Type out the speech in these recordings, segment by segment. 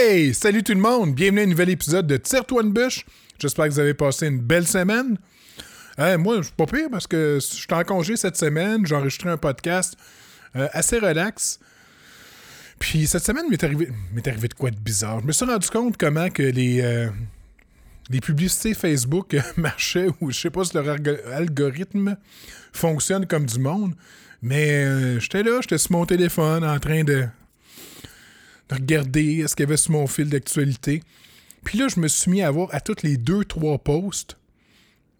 Hey! Salut tout le monde! Bienvenue à un nouvel épisode de Tire-toi une bûche. J'espère que vous avez passé une belle semaine. Moi, je suis pas pire parce que je suis en congé cette semaine. J'ai enregistré un podcast euh, assez relax. Puis cette semaine, m'est arrivé, m'est arrivé de quoi de bizarre. Je me suis rendu compte comment que les, euh, les publicités Facebook marchaient ou je sais pas si leur algo- algorithme fonctionne comme du monde. Mais euh, j'étais là, j'étais sur mon téléphone en train de, de regarder ce qu'il y avait sur mon fil d'actualité? Puis là, je me suis mis à voir à toutes les deux, trois posts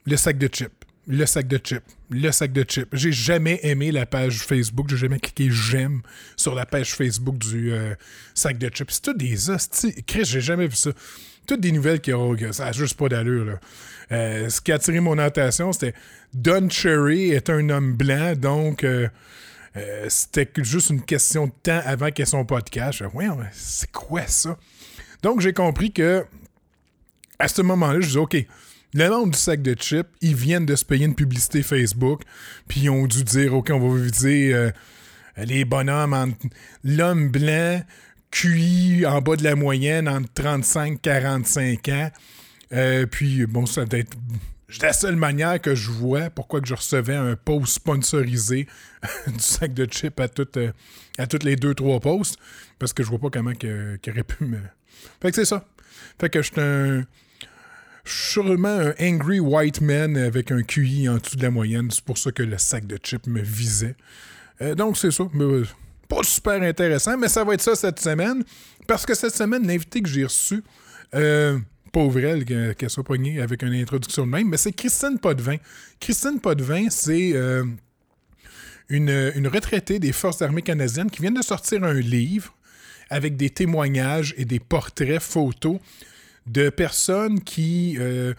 le sac de chips, le sac de chips, le sac de chips. J'ai jamais aimé la page Facebook, j'ai jamais cliqué j'aime sur la page Facebook du euh, sac de chips. C'est tout des hosties. Chris, j'ai jamais vu ça. Toutes des nouvelles qui ont. Ça n'a juste pas d'allure, là. Euh, ce qui a attiré mon attention, c'était Don Cherry est un homme blanc, donc. euh, euh, c'était juste une question de temps avant ait son podcast. Je Ouais, c'est quoi ça? Donc, j'ai compris que à ce moment-là, je disais, OK, le nom du sac de chips, ils viennent de se payer une publicité Facebook, puis ils ont dû dire, OK, on va viser euh, les bonhommes l'homme blanc, QI en bas de la moyenne, entre 35 et 45 ans. Euh, puis, bon, ça doit être la seule manière que je vois pourquoi que je recevais un post sponsorisé du sac de chips à toutes, euh, à toutes les deux, trois posts, parce que je vois pas comment qu'il aurait pu me... Fait que c'est ça. Fait que j'étais un... Sûrement un angry white man avec un QI en dessous de la moyenne. C'est pour ça que le sac de chips me visait. Euh, donc, c'est ça. Euh, pas super intéressant, mais ça va être ça cette semaine. Parce que cette semaine, l'invité que j'ai reçu, pauvre elle, que- qu'elle soit poignée avec une introduction de même, mais c'est Christine Potvin. Christine Potvin, c'est euh, une, une retraitée des Forces armées canadiennes qui vient de sortir un livre avec des témoignages et des portraits photos de personnes qui euh,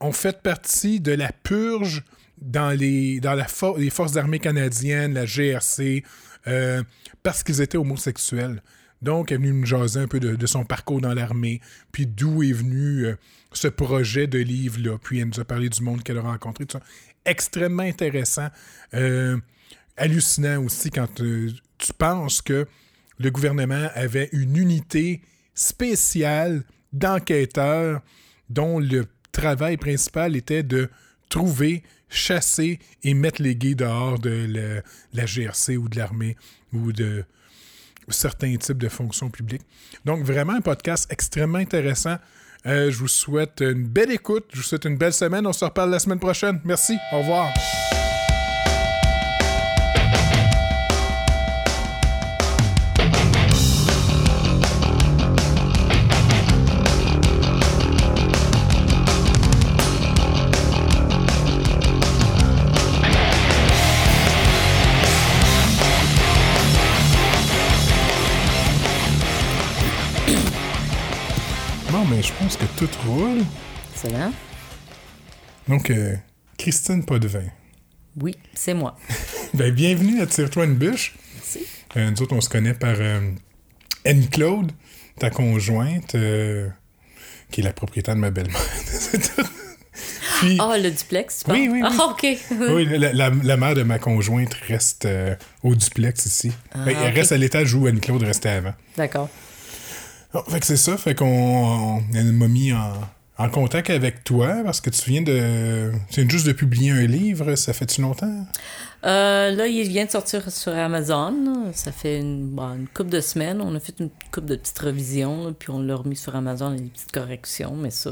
ont fait partie de la purge dans les, dans la les forces armées canadiennes, la GRC, euh, parce qu'ils étaient homosexuels. Donc, elle est venue nous jaser un peu de, de son parcours dans l'armée, puis d'où est venu euh, ce projet de livre-là. Puis elle nous a parlé du monde qu'elle a rencontré. Extrêmement intéressant. Euh, hallucinant aussi quand euh, tu penses que le gouvernement avait une unité spéciale d'enquêteurs dont le travail principal était de trouver, chasser et mettre les gays dehors de la, la GRC ou de l'armée ou de certains types de fonctions publiques. Donc, vraiment un podcast extrêmement intéressant. Euh, je vous souhaite une belle écoute. Je vous souhaite une belle semaine. On se reparle la semaine prochaine. Merci. Au revoir. Mais je pense que tout roule. Excellent. Donc, euh, Christine Potvin. Oui, c'est moi. Ben, bienvenue à Tire-toi une bûche. Merci. Euh, nous autres, on se connaît par euh, Annie-Claude, ta conjointe, qui est la propriétaire de ma belle-mère. C'est tout. Puis, Ah, le duplex, tu Oui, oui, oui. Ah, OK. oui, la, la- la mère de ma conjointe reste euh, au duplex ici. Ah, Ben, elle reste à l'étage où Annie-Claude restait avant. D'accord. Bon, fait que c'est ça, fait qu'on m'a mis en, en contact avec toi parce que tu viens de. Tu viens juste de publier un livre, ça fait-tu longtemps? Euh, là, il vient de sortir sur Amazon. Ça fait une, bon, une couple de semaines. On a fait une couple de petites revisions, là, puis on l'a remis sur Amazon avec des petites corrections, mais ça.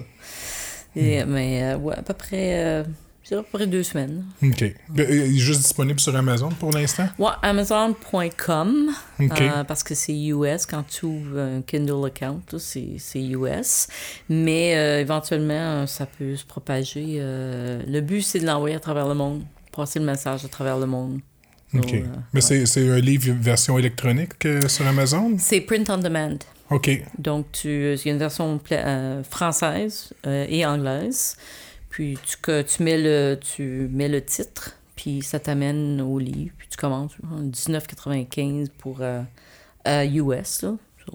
Et, Mais euh, ouais, à peu près, euh, dirais à peu près deux semaines. Ok. Euh, Il est juste disponible sur Amazon pour l'instant? Ouais, Amazon.com, Ok. euh, parce que c'est US. Quand tu ouvres un Kindle account, c'est c'est US. Mais euh, éventuellement, ça peut se propager. euh, le but, c'est de l'envoyer à travers le monde, passer le message à travers le monde. Ok. Mais ouais. c'est- c'est un livre version électronique sur Amazon? C'est print on demand. Ok. Donc, tu, il y a une version française et anglaise. Puis, tu, que, tu, mets le, tu mets le titre, puis ça t'amène au livre. Puis, tu commences hein, 19,95 pour euh, euh, US. là. So,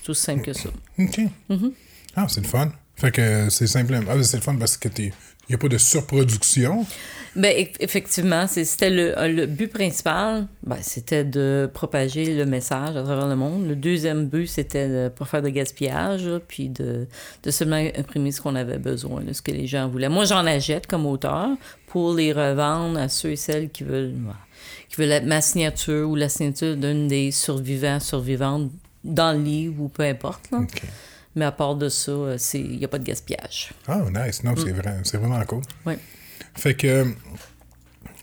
C'est aussi simple que ça. Ok. Mhm. Ah, c'est le fun. Fait que c'est simplement. Ah, c'est le fun parce que il n'y a pas de surproduction. Ben, effectivement, c'était le, le, but principal, ben, c'était de propager le message à travers le monde. Le deuxième but, c'était de pas faire de gaspillage, puis de, de seulement imprimer ce qu'on avait besoin, ce que les gens voulaient. Moi, j'en achète comme auteur pour les revendre à ceux et celles qui veulent, qui veulent ma signature ou la signature d'une des survivants, survivantes dans le livre ou peu importe. Là. Mais à part de ça, il n'y a pas de gaspillage. Ah, nice. Non, c'est mm. vrai, vraiment cool. Oui. Fait que.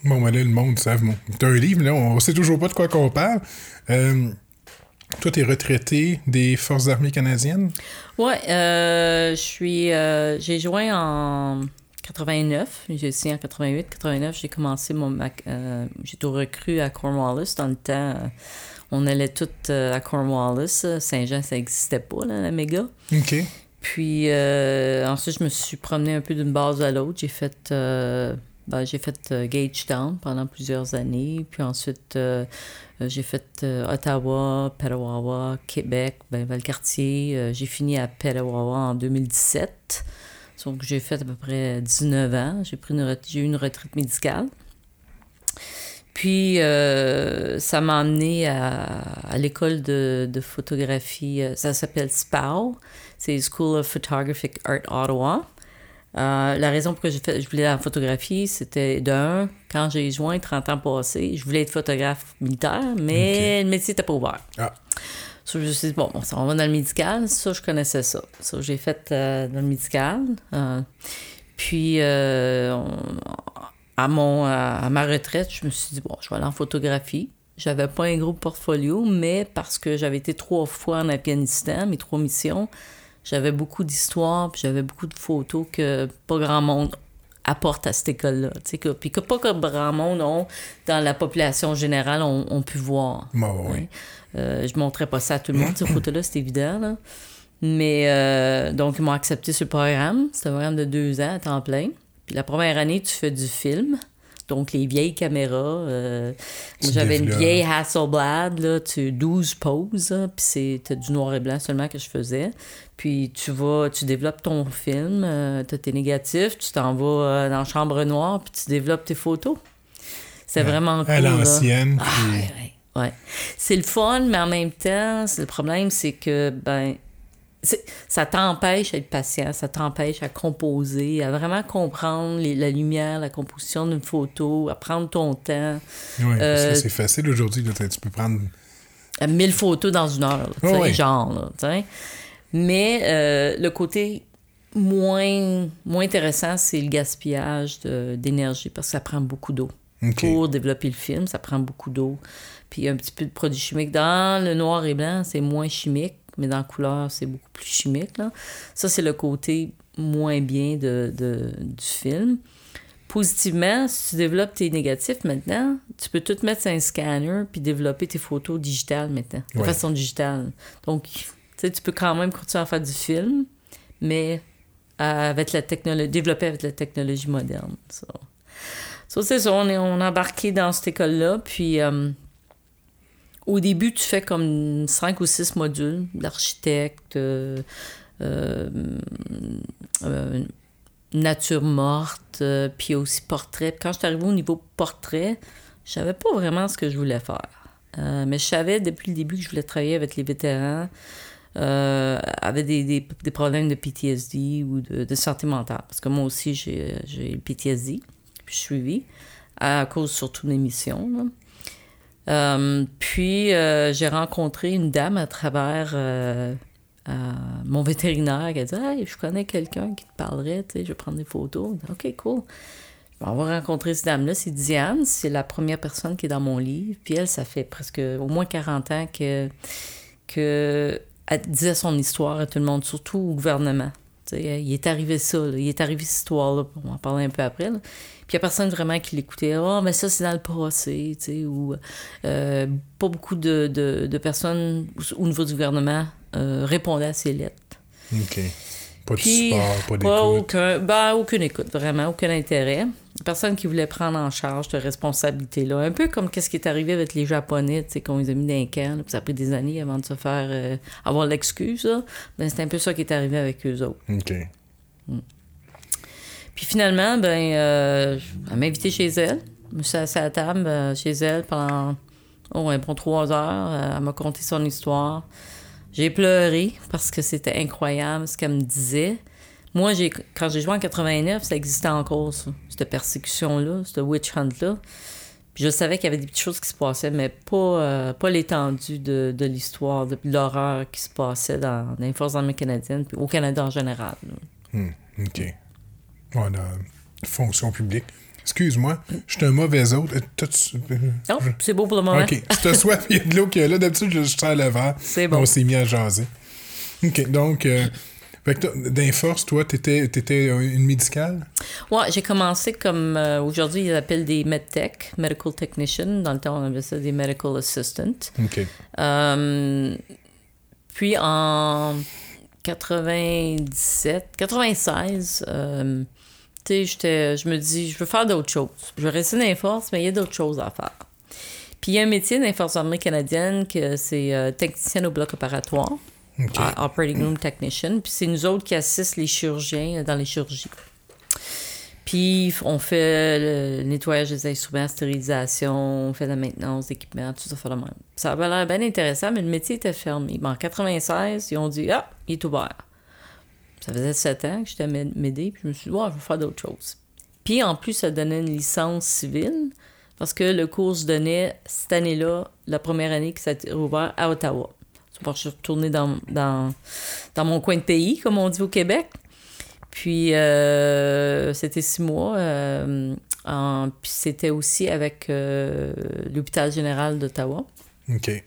Bon, ben là, le monde savent. Bon, t'as un livre, là, on sait toujours pas de quoi qu'on parle. Euh, toi, t'es retraité des Forces armées canadiennes? Ouais, euh, je suis. Euh, j'ai joint en 89. J'ai signé en 88. 89, j'ai commencé mon. j'ai tout recru à Cornwallis dans le temps. On allait toutes à Cornwallis. Saint-Jean, ça n'existait pas, là, la méga. OK. Puis euh, ensuite, je me suis promené un peu d'une base à l'autre. J'ai fait, euh, ben, j'ai fait euh, Gagetown pendant plusieurs années. Puis ensuite, j'ai fait Ottawa, Petawawa, Québec, ben, Valcartier. j'ai fini à Petawawa en 2017. Donc, j'ai fait à peu près 19 ans. J'ai, pris une j'ai eu une retraite médicale. Puis, ça m'a emmené à, l'école de, de, photographie. Ça s'appelle SPAO c'est School of Photographic Art Ottawa. Euh, la raison pour laquelle je voulais la photographie, c'était d'un, quand j'ai joint 30 ans passés, je voulais être photographe militaire, mais le métier n'était pas ouvert. Ah. je me suis dit, bon, on va dans le médical. Ça, je connaissais ça. Ça, j'ai fait euh, dans le médical. Euh, puis, à, mon, à ma retraite, je me suis dit, bon, je vais aller en photographie. J'avais pas un gros portfolio, mais parce que j'avais été trois fois en Afghanistan, mes trois missions, j'avais beaucoup d'histoires, puis j'avais beaucoup de photos que pas grand monde apporte à cette école-là. Que, puis que pas que grand monde ont, dans la population générale, ont, pu voir. Bah, oui. Euh, je montrais pas ça à tout le monde, cette photo-là, c'est évident. Là. Mais euh, donc, ils m'ont accepté ce programme. C'est un programme de deux ans à temps plein. Puis la première année, tu fais du film. Donc, les vieilles caméras. Euh, j'avais une vieille Hasselblad, là, tu 12 poses, puis c'était du noir et blanc seulement que je faisais. Puis tu vas, tu développes ton film, euh, tu as tes négatifs, tu t'en vas euh, dans la chambre noire, puis tu développes tes photos. C'est vraiment cool. À l'ancienne. Ah, ouais, C'est le fun, mais en même temps, le problème, c'est que, ben, ça t'empêche d'être patient, ça t'empêche à composer, à vraiment comprendre la lumière, la composition d'une photo, à prendre ton temps. Oui, parce que euh, c'est facile aujourd'hui. Tu peux prendre... 1000 photos dans une heure, genre. Là, mais euh, le côté moins, moins intéressant, c'est le gaspillage d'énergie parce que ça prend beaucoup d'eau. Pour développer le film, ça prend beaucoup d'eau. Puis un petit peu de produits chimiques. Dans le noir et blanc, c'est moins chimique, mais dans la couleur, c'est beaucoup plus chimique. Là. Ça, c'est le côté moins bien de, du film. Positivement, si tu développes tes négatifs maintenant, tu peux tout mettre sur un scanner puis développer tes photos digitales maintenant, de façon digitale. Donc, tu peux quand même continuer à faire du film, mais avec la technologie, développé avec la technologie moderne. Ça, c'est ça, on est on embarqué dans cette école-là, puis euh, au début, tu fais comme cinq ou six modules d'architecte, euh, euh, nature morte, puis aussi portrait. Quand je suis arrivée au niveau portrait, je savais pas vraiment ce que je voulais faire. mais je savais depuis le début que je voulais travailler avec les vétérans, euh, avait des, des, problèmes de PTSD ou de, santé mentale. Parce que moi aussi, j'ai, j'ai PTSD, puis je suis suivi, à cause surtout de mes missions. Euh, puis, euh, j'ai rencontré une dame à travers mon vétérinaire qui a dit Hey, je connais quelqu'un qui te parlerait, tu sais, je vais prendre des photos. OK, cool. On va rencontrer cette dame-là, c'est Diane, c'est la première personne qui est dans mon livre. Puis elle, ça fait presque au moins 40 ans que, que elle disait son histoire à tout le monde, surtout au gouvernement. il est arrivé ça, il est arrivé cette histoire-là, on va en parler un peu après. Puis il n'y a personne vraiment qui l'écoutait. Ah, oh, mais ça, c'est dans le passé, ou euh, pas beaucoup de, de, personnes au niveau du gouvernement euh, répondaient à ces lettres. OK. Pas de support, pas d'écoute. Aucun, ben, aucune écoute, vraiment, aucun intérêt personne qui voulait prendre en charge cette responsabilité-là. Un peu comme ce qui est arrivé avec les Japonais, tu sais, qu'on les a mis dans un camp, ça a pris des années avant de se faire euh, avoir l'excuse. Ben, c'est un peu ça qui est arrivé avec eux autres. OK. Mm. Puis finalement, ben, euh, elle m'a invité chez elle. Je me suis assise à la table euh, chez elle pendant oh, un bon trois heures. Euh, elle m'a conté son histoire. J'ai pleuré parce que c'était incroyable ce qu'elle me disait. Moi, j'ai, quand j'ai joué en 89, ça existait encore, ça, cette persécution-là, ce witch hunt-là. Puis je savais qu'il y avait des petites choses qui se passaient, mais pas, pas l'étendue de, de l'histoire, de l'horreur qui se passait dans, les Forces armées canadiennes, puis au Canada en général. Hmm, OK. Ouais, dans la fonction publique. Excuse-moi, je suis un mauvais hôte. Euh, Non, c'est beau pour le moment. OK. Si t'as soif, il y a de l'eau qui est là. D'habitude, je sers le verre. C'est bon. On s'est mis à jaser. OK. Donc, euh, d'Inforce, toi, t'étais, t'étais une médicale? Ouais, j'ai commencé comme euh, aujourd'hui, ils appellent des medtech, medical technician. Dans le temps, on appelait ça des medical assistant. OK. Euh, puis en 97, 96, euh, tu sais, je me dis, je veux faire d'autres choses. Je veux rester dans les forces, mais il y a d'autres choses à faire. Puis il y a un métier dans les forces armées canadiennes que c'est euh, technicien au bloc opératoire, euh, operating room technician. Puis c'est nous autres qui assistent les chirurgiens dans les chirurgies. Puis on fait le nettoyage des instruments, stérilisation, on fait la maintenance d'équipements, tout ça fait de même. Ça avait l'air bien intéressant, mais le métier était fermé. Mais en 96, ils ont dit Ah, il est ouvert. Ça faisait sept ans que j'étais Médé, puis je me suis dit, ouais, je vais faire d'autres choses. Puis en plus, ça donnait une licence civile, parce que le cours se donnait cette année-là, la première année que ça a ouvert à Ottawa. Je suis retournée dans, dans, dans mon coin de pays, comme on dit au Québec. Puis euh, c'était six mois. euh, en- puis c'était aussi avec euh, l'hôpital général d'Ottawa. OK.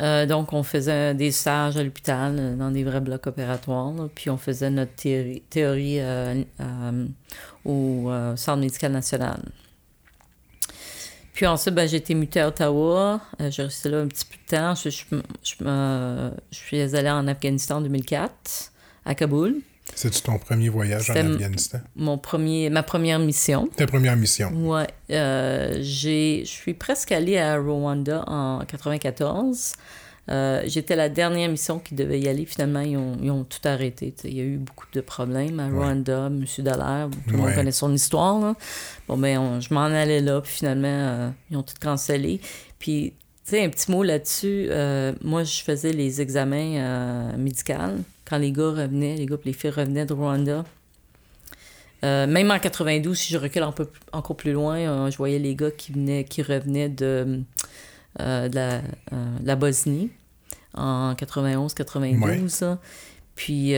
Euh, donc, on faisait des stages à l'hôpital, euh, dans des vrais blocs opératoires. puis on faisait notre théorie, euh, au Centre médical national. Puis ensuite, ben, j'ai été mutée à Ottawa. J'ai resté là un petit peu de temps. Je, je suis allée en Afghanistan en 2004, à Kaboul. C'est-tu ton premier voyage en Afghanistan? Mon premier, ma première mission. Ta première mission? Ouais, euh, je suis presque allée à Rwanda en 94. Euh, j'étais la dernière mission qui devait y aller. Finalement, ils ont, ils ont tout arrêté. Il y a eu beaucoup de problèmes à Rwanda, M. Dallaire. Tout le monde Ouais. connaît son histoire. là. Bon, ben, on- je m'en allais là. Puis finalement, euh, ils ont tout cancellé. Puis, tu sais, un petit mot là-dessus. euh, moi, je faisais les examens médicaux. Quand les gars revenaient, les gars et les filles revenaient de Rwanda. Euh, même en 92, si je recule un peu encore plus loin, euh, je voyais les gars qui venaient, qui revenaient de, euh, de la, de la Bosnie en 91-92. là. Puis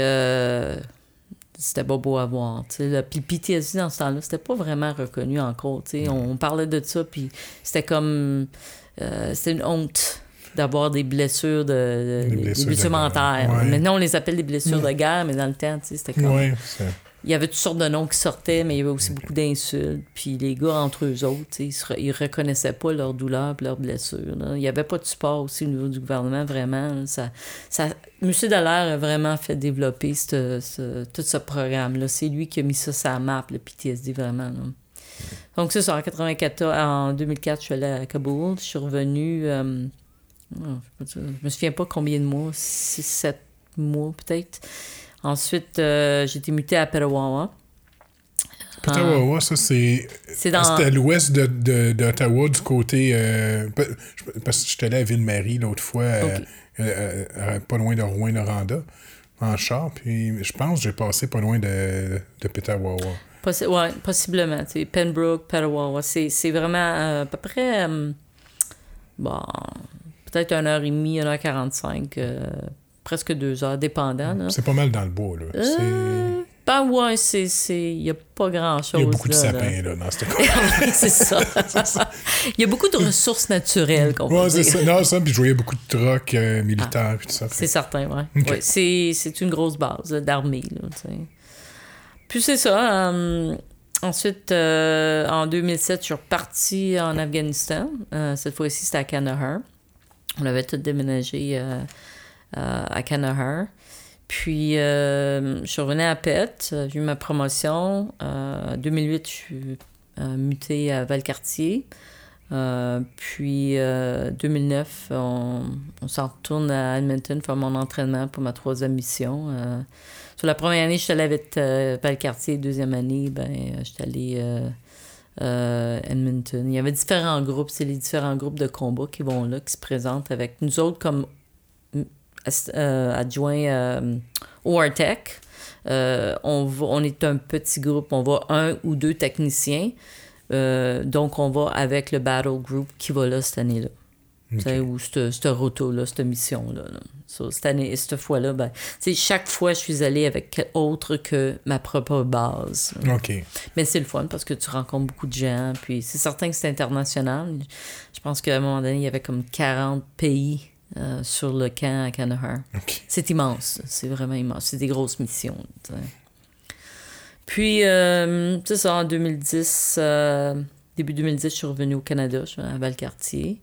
c'était pas beau à voir. là. Puis le PTSD dans ce temps-là, c'était pas vraiment reconnu encore. On, on parlait de ça, puis c'était comme. c'était une honte d'avoir des blessures de, de- Des des blessures blessures, de guerre. mentales. Ouais. Maintenant, on les appelle des blessures de guerre, mais dans le temps, c'était comme c'est... il y avait toutes sortes de noms qui sortaient, mais il y avait aussi beaucoup d'insultes. Puis les gars, entre eux autres, ils, se re- ils reconnaissaient pas leur douleur et leurs blessures. là. Il n'y avait pas de support aussi au niveau du gouvernement, vraiment. Ça, ça, M. Dallaire a vraiment fait développer ce- ce- tout ce programme-là. C'est lui qui a mis ça sur la map, le PTSD, vraiment. là. Donc, c'est ça, en 94, en 2004, je suis allée à Kaboul. Je suis revenue... euh, oh, je me souviens pas combien de mois, 6, 7 mois peut-être. Ensuite, euh, j'ai été mutée à Petawawa. Petawawa, ça, c'est... C'est dans... C'était à l'ouest de- de- d'Ottawa, du côté... euh, parce que j'étais allé à Ville-Marie l'autre fois, euh, euh, euh, pas loin de Rouen-Noranda, en char, puis je pense que j'ai passé pas loin de, de Petawawa. Possi- ouais, possiblement. Pembroke, Petawawa. C'est c'est vraiment euh, à peu près... euh, bon, peut-être 1h30, 1h45, euh, presque 2 heures, dépendant. Là. C'est pas mal dans le bois, là. C'est- Euh, ben ouais, c'est... c'est- Il n'y a pas grand-chose. Il y a beaucoup de là, là. sapins, là, dans ce coin. C'est ça. Il y a beaucoup de ressources naturelles, qu'on peut Ouais, c'est dire. ça. Non, ça, puis je voyais beaucoup de trucks euh, militaires, puis tout ça. C'est certain, oui. Ok. Ouais, c'est, c'est une grosse base d'armée. Là, tu sais. Puis c'est ça. euh, ensuite, euh, en 2007, je suis repartie en Afghanistan. Euh, cette fois-ci, c'était à Kandahar. On avait tout déménagé euh, euh, à Kandahar. Puis, euh, je suis revenue à PET. J'ai eu ma promotion. En 2008, je suis mutée à Valcartier. Puis, 2009, on, on s'en retourne à Edmonton pour mon entraînement pour ma troisième mission. sur la première année, je suis allée avec Valcartier. Deuxième année, ben, je suis allée euh, Edmonton. Il y avait différents groupes, c'est les différents groupes de combat qui vont là, qui se présentent avec nous autres comme euh, adjoints euh, au on, on est un petit groupe, on va un ou deux techniciens. donc, on va avec le Battle Group qui va là cette année-là. Ou cette, roto-là, cette mission-là. cette année, cette fois-là, ben, chaque fois, je suis allée avec autre que ma propre base. OK. Mais c'est le fun parce que tu rencontres beaucoup de gens. Puis c'est certain que c'est international. Je pense qu'à un moment donné, il y avait comme 40 pays euh, sur le camp à Kandahar. C'est immense. C'est vraiment immense. C'est des grosses missions. Puis, euh, c'est ça, en 2010, euh, début 2010, je suis revenue au Canada, à Valcartier.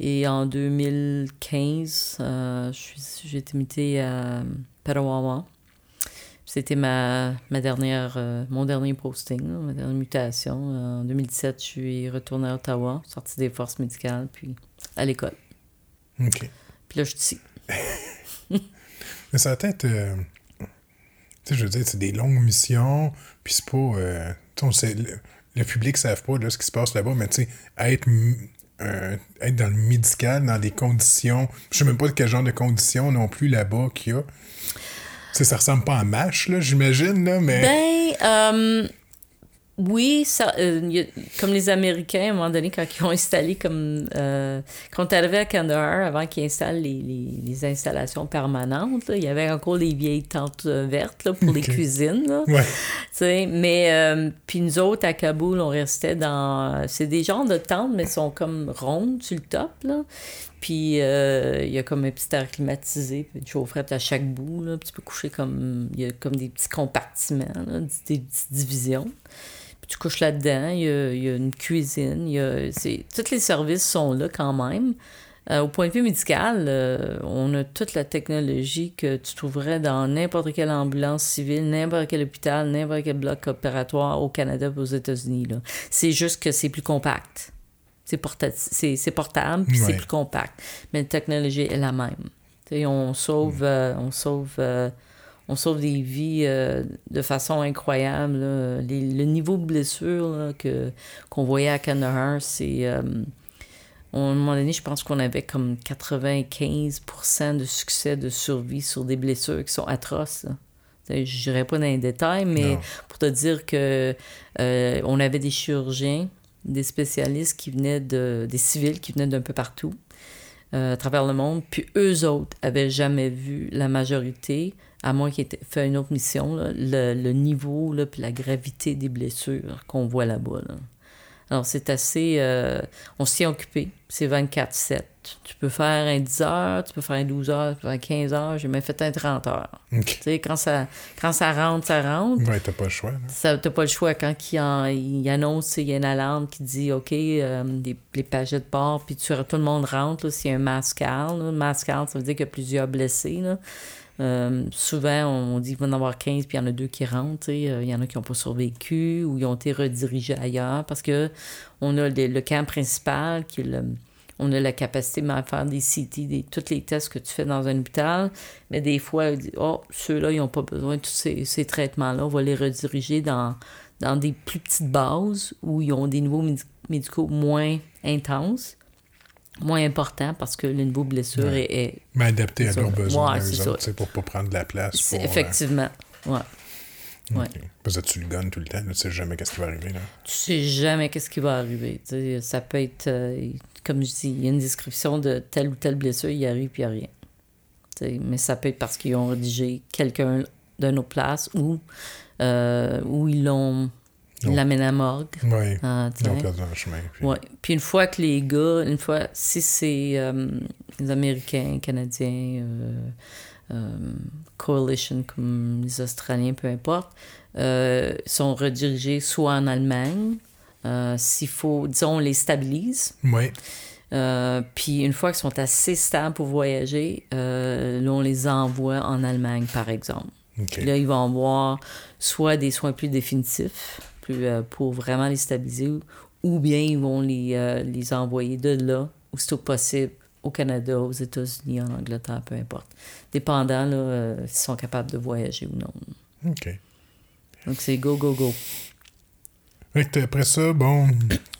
Et en 2015, euh, j'ai été mutée à Parawawa. C'était ma, ma dernière, euh, mon dernier posting, ma dernière mutation. En 2017, je suis retournée à Ottawa, sortie des forces médicales, puis à l'école. OK. Puis là, je suis ici. Mais ça va être... Euh, tu sais, je veux dire, c'est des longues missions, puis c'est pas... le, le, public ne savent pas là, ce qui se passe là-bas, mais tu sais, être euh, être dans le médical, dans des conditions. Je sais même pas de quel genre de conditions non plus là-bas qu'il y a. Ça, ça ressemble pas à MASH, là, j'imagine, là, mais. Ben, euh, oui, ça, euh, comme les Américains, à un moment donné, quand ils ont installé comme... Euh, quand on est arrivé à Kandahar, avant qu'ils installent les, les, les, installations permanentes, il y avait encore les vieilles tentes euh, vertes là, pour les cuisines. Là, ouais. Mais, puis nous autres, à Kaboul, on restait dans... C'est des genres de tentes, mais sont comme rondes sur le top, là. Puis il y a comme un petit air climatisé, puis une chaufferette à chaque bout, là. Puis tu peux coucher comme... Il y a comme des petits compartiments, là, des petites divisions tu couches là-dedans, il y, a, une cuisine, il y a, tous les services sont là quand même. Euh, au point de vue médical, euh, on a toute la technologie que tu trouverais dans n'importe quelle ambulance civile, n'importe quel hôpital, n'importe quel bloc opératoire au Canada ou aux États-Unis. C'est juste que c'est plus compact. C'est portable, puis c'est plus compact. Mais la technologie est la même. on sauve, mm. euh, on sauve on sauve des vies euh, de façon incroyable. le niveau de blessure que, qu'on voyait à Kandahar, c'est. Euh, à un moment donné, je pense qu'on avait comme 95% de succès de survie sur des blessures qui sont atroces. Je n'irai pas dans les détails, mais pour te dire que euh, on avait des chirurgiens, des spécialistes qui venaient de. des civils qui venaient d'un peu partout. à travers le monde, puis eux autres avaient jamais vu la majorité à moins qu'il ait fait une autre mission, le, niveau là, puis la gravité des blessures qu'on voit là-bas. Alors, c'est assez... Euh, on s'y est occupé. C'est 24-7. Tu peux faire un 10 heures, tu peux faire un 12 heures, tu peux faire 15 heures. J'ai même fait un 30 heures. Tu sais, quand ça, quand ça rentre, ça rentre. Oui, t'as pas le choix. T'as pas le choix. Quand il, en, il annonce, il y a une alarme qui dit, OK, euh, les, les pagets de bord, puis tu, tout le monde rentre. S'il y a un mascal, mascal, ça veut dire qu'il y a plusieurs blessés. Là. Euh, souvent, on dit qu'il va en avoir 15, puis il y en a deux qui rentrent. Euh, il y en a qui n'ont pas survécu ou ils ont été redirigés ailleurs parce que on a le, camp principal qui on a la capacité de faire des CT, des, tous les tests que tu fais dans un hôpital, mais des fois, on dit, oh, ceux-là, ils n'ont pas besoin de tous ces, traitements-là, on va les rediriger dans, dans des plus petites bases où ils ont des niveaux médicaux moins intenses moins important parce que le niveau blessure est, Mais adapté à leurs besoins, c'est pour pas prendre de la place. Pour, euh, effectivement, ouais. Ouais. Parce que tu le gonnes tout le temps, tu sais jamais qu'est-ce qui va arriver. Là. Tu sais jamais qu'est-ce qui va arriver. ça peut être, euh, comme je dis, il y a une description de telle ou telle blessure, il arrive puis il n'y a rien. mais ça peut être parce qu'ils ont rédigé quelqu'un d'une autre place ou, euh, ou ils l'ont il l'amène à morgue. Oui. Ah, perdu un chemin. Puis... Ouais. Puis une fois que les gars, une fois, si c'est euh, les Américains, Canadiens, euh, euh, Coalition comme les Australiens, peu importe, sont redirigés soit en Allemagne, s'il faut, disons, on les stabilise. Oui. puis une fois qu'ils sont assez stables pour voyager, là, on les envoie en Allemagne, par exemple. Là, ils vont avoir soit des soins plus définitifs, euh, pour vraiment les stabiliser ou bien ils vont les, euh, les envoyer de là, aussitôt possible, au Canada, aux États-Unis, en Angleterre, peu importe. Dépendant, là, euh, s'ils sont capables de voyager ou non. OK. Donc, c'est go, go, go. Fait que après ça, bon,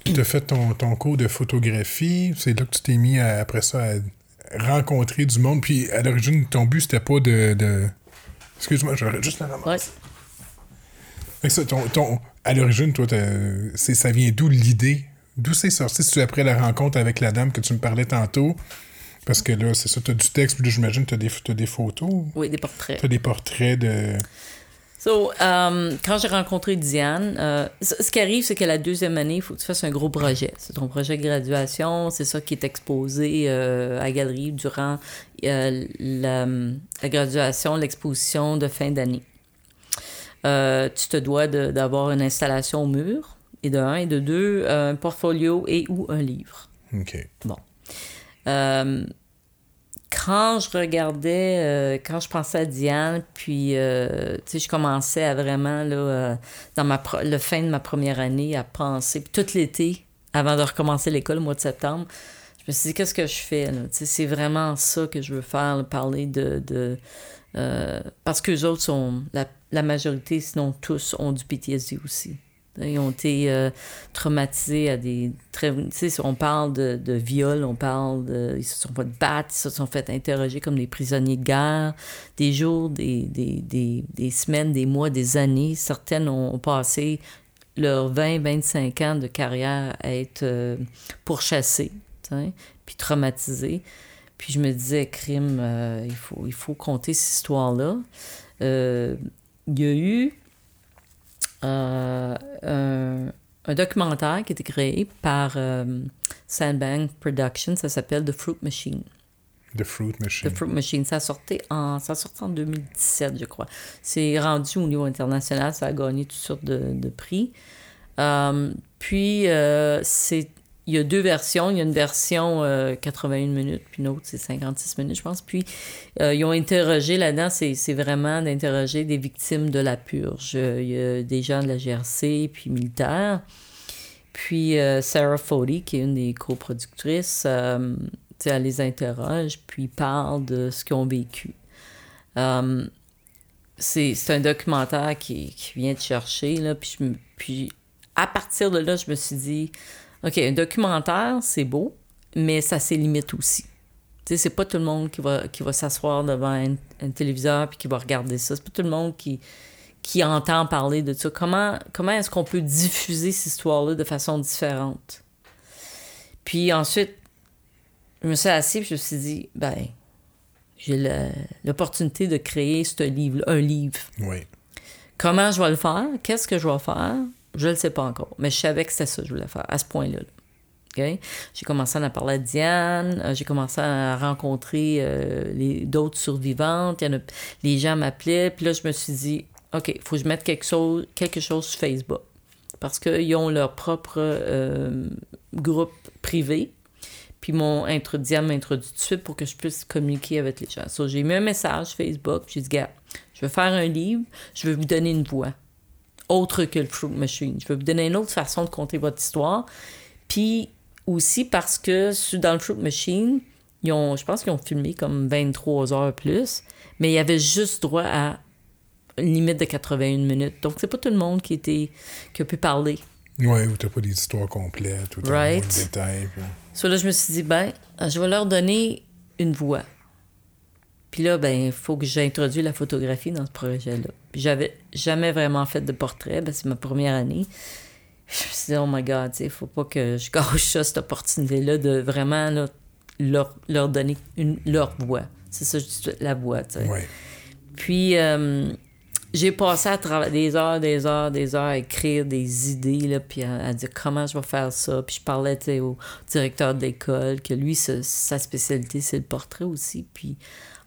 tu as fait ton, ton cours de photographie. C'est là que tu t'es mis à- après ça à rencontrer du monde. Puis à l'origine, ton but, c'était pas de. de... Excuse-moi, j'aurais juste la ramasser. Ouais. Fait que ça, ton, ton- à l'origine, toi, ça vient d'où l'idée? D'où c'est sorti? C'est après la rencontre avec la dame que tu me parlais tantôt? Parce que là, c'est ça, t'as du texte, puis là, j'imagine que des, t'as des photos. Oui, des portraits. T'as des portraits de. So, um, quand j'ai rencontré Diane, euh, ce ce qui arrive, c'est que la deuxième année, il faut que tu fasses un gros projet. C'est ton projet de graduation, c'est ça qui est exposé euh, à la galerie durant euh, la, la graduation, l'exposition de fin d'année. Euh, tu te dois d'avoir une installation au mur, et de un, et de deux, un portfolio et ou un livre. OK. Euh, quand je regardais, euh, quand je pensais à Diane, puis, euh, tu sais, je commençais à vraiment, là, euh, dans ma le fin de ma première année, à penser, puis tout l'été, avant de recommencer l'école au mois de septembre, je me suis dit, qu'est-ce que je fais, c'est vraiment ça que je veux faire, là, parler de... de euh, parce que les autres sont, la, majorité, sinon tous, ont du PTSD aussi. Ils ont été euh, traumatisés à des très on parle de, viol on parle de ils se sont fait battre ils se sont fait interroger comme des prisonniers de guerre des jours des, des, des, des semaines des mois des années certaines ont, passé leurs 20 25 ans de carrière à être euh, pourchassées puis traumatisées puis je me disais crime euh, il faut il faut compter cette histoire là il y a eu euh, un, un documentaire qui a été créé par euh, Sandbang Productions, ça s'appelle The Fruit Machine. The Fruit Machine. The Fruit Machine, ça sortait en, ça sortait en 2017, je crois. C'est rendu au niveau international, ça a gagné toutes sortes de, de prix. Euh, puis, euh, c'est il y a deux versions. Il y a une version euh, 81 minutes, puis une autre, c'est 56 minutes, je pense. Puis, euh, ils ont interrogé là-dedans, c'est, vraiment d'interroger des victimes de la purge. Euh, Il y a des gens de la GRC, puis militaires. Puis, euh, Sarah Foley, qui est une des coproductrices, euh, elle les interroge, puis parle de ce qu'ils ont vécu. Euh, c'est, un documentaire qui, qui vient de chercher, là, puis, je puis à partir de là, je me suis dit, OK, un documentaire, c'est beau, mais ça ses limites aussi. Tu sais, c'est pas tout le monde qui va, qui va s'asseoir devant un, un téléviseur puis qui va regarder ça. C'est pas tout le monde qui, qui entend parler de ça. Comment, comment est-ce qu'on peut diffuser cette histoire-là de façon différente? Puis ensuite, je me suis assis et je me suis dit, ben, j'ai l'opportunité de créer ce livre, un livre. Oui. Comment je vais le faire? Qu'est-ce que je vais faire? Je ne le sais pas encore. Mais je savais que c'était ça que je voulais faire, à ce point-là. J'ai commencé à en parler à Diane. euh, J'ai commencé à rencontrer euh, d'autres survivantes. Y en a, les gens m'appelaient. Puis là, je me suis dit, OK, il faut que je mette quelque chose, quelque chose sur Facebook. Parce qu'ils ont leur propre euh, groupe privé. Puis mon Diane m'a introduit tout de suite pour que je puisse communiquer avec les gens. J'ai mis un message Facebook. J'ai dit, gars, je veux faire un livre. Je veux vous donner une voix autre que le Fruit Machine. Je veux vous donner une autre façon de compter votre histoire. Puis aussi parce que dans le Fruit Machine, ils ont, je pense qu'ils ont filmé comme 23 heures plus, mais il y avait juste droit à une limite de 81 minutes. Donc, c'est pas tout le monde qui, était, qui a pu parler. Ouais, où t'as pas des histoires complètes, ou t'as Right. de détails. puis- So là, je me suis dit, ben, je vais leur donner une voix. Puis là, ben, il faut que j'introduise la photographie dans ce projet-là. Puis j'avais jamais vraiment fait de portrait, ben, c'est ma première année. Je me suis dit, oh my God, il faut pas que je gâche ça, cette opportunité-là, de vraiment là, leur, leur donner une, leur voix. C'est ça, je dis, la voix, tu sais. Ouais. Puis, euh, j'ai passé à travers des heures, des heures, des heures à écrire des idées, là, puis à, à dire comment je vais faire ça. Puis je parlais au directeur d'école, que lui, sa, sa spécialité, c'est le portrait aussi. Puis,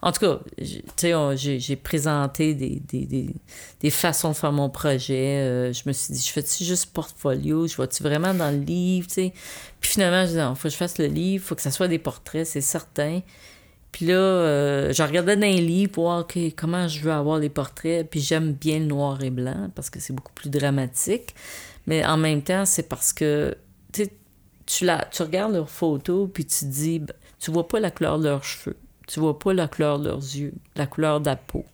en tout cas, j'ai- présenté des, des, des, des façons de faire mon projet. Euh, je me suis dit, je fais-tu juste portfolio? Je vois-tu vraiment dans le livre? tu? Puis finalement, je dis, non, faut que je fasse le livre, faut que ça soit des portraits, c'est certain. Puis là, euh, je regardais dans les livres pour voir OK, comment je veux avoir les portraits. Puis j'aime bien le noir et blanc parce que c'est beaucoup plus dramatique. Mais en même temps, c'est parce que tu la, tu regardes leurs photos, puis tu dis, ben, tu vois pas la couleur de leurs cheveux, tu vois pas la couleur de leurs yeux, la couleur de la peau.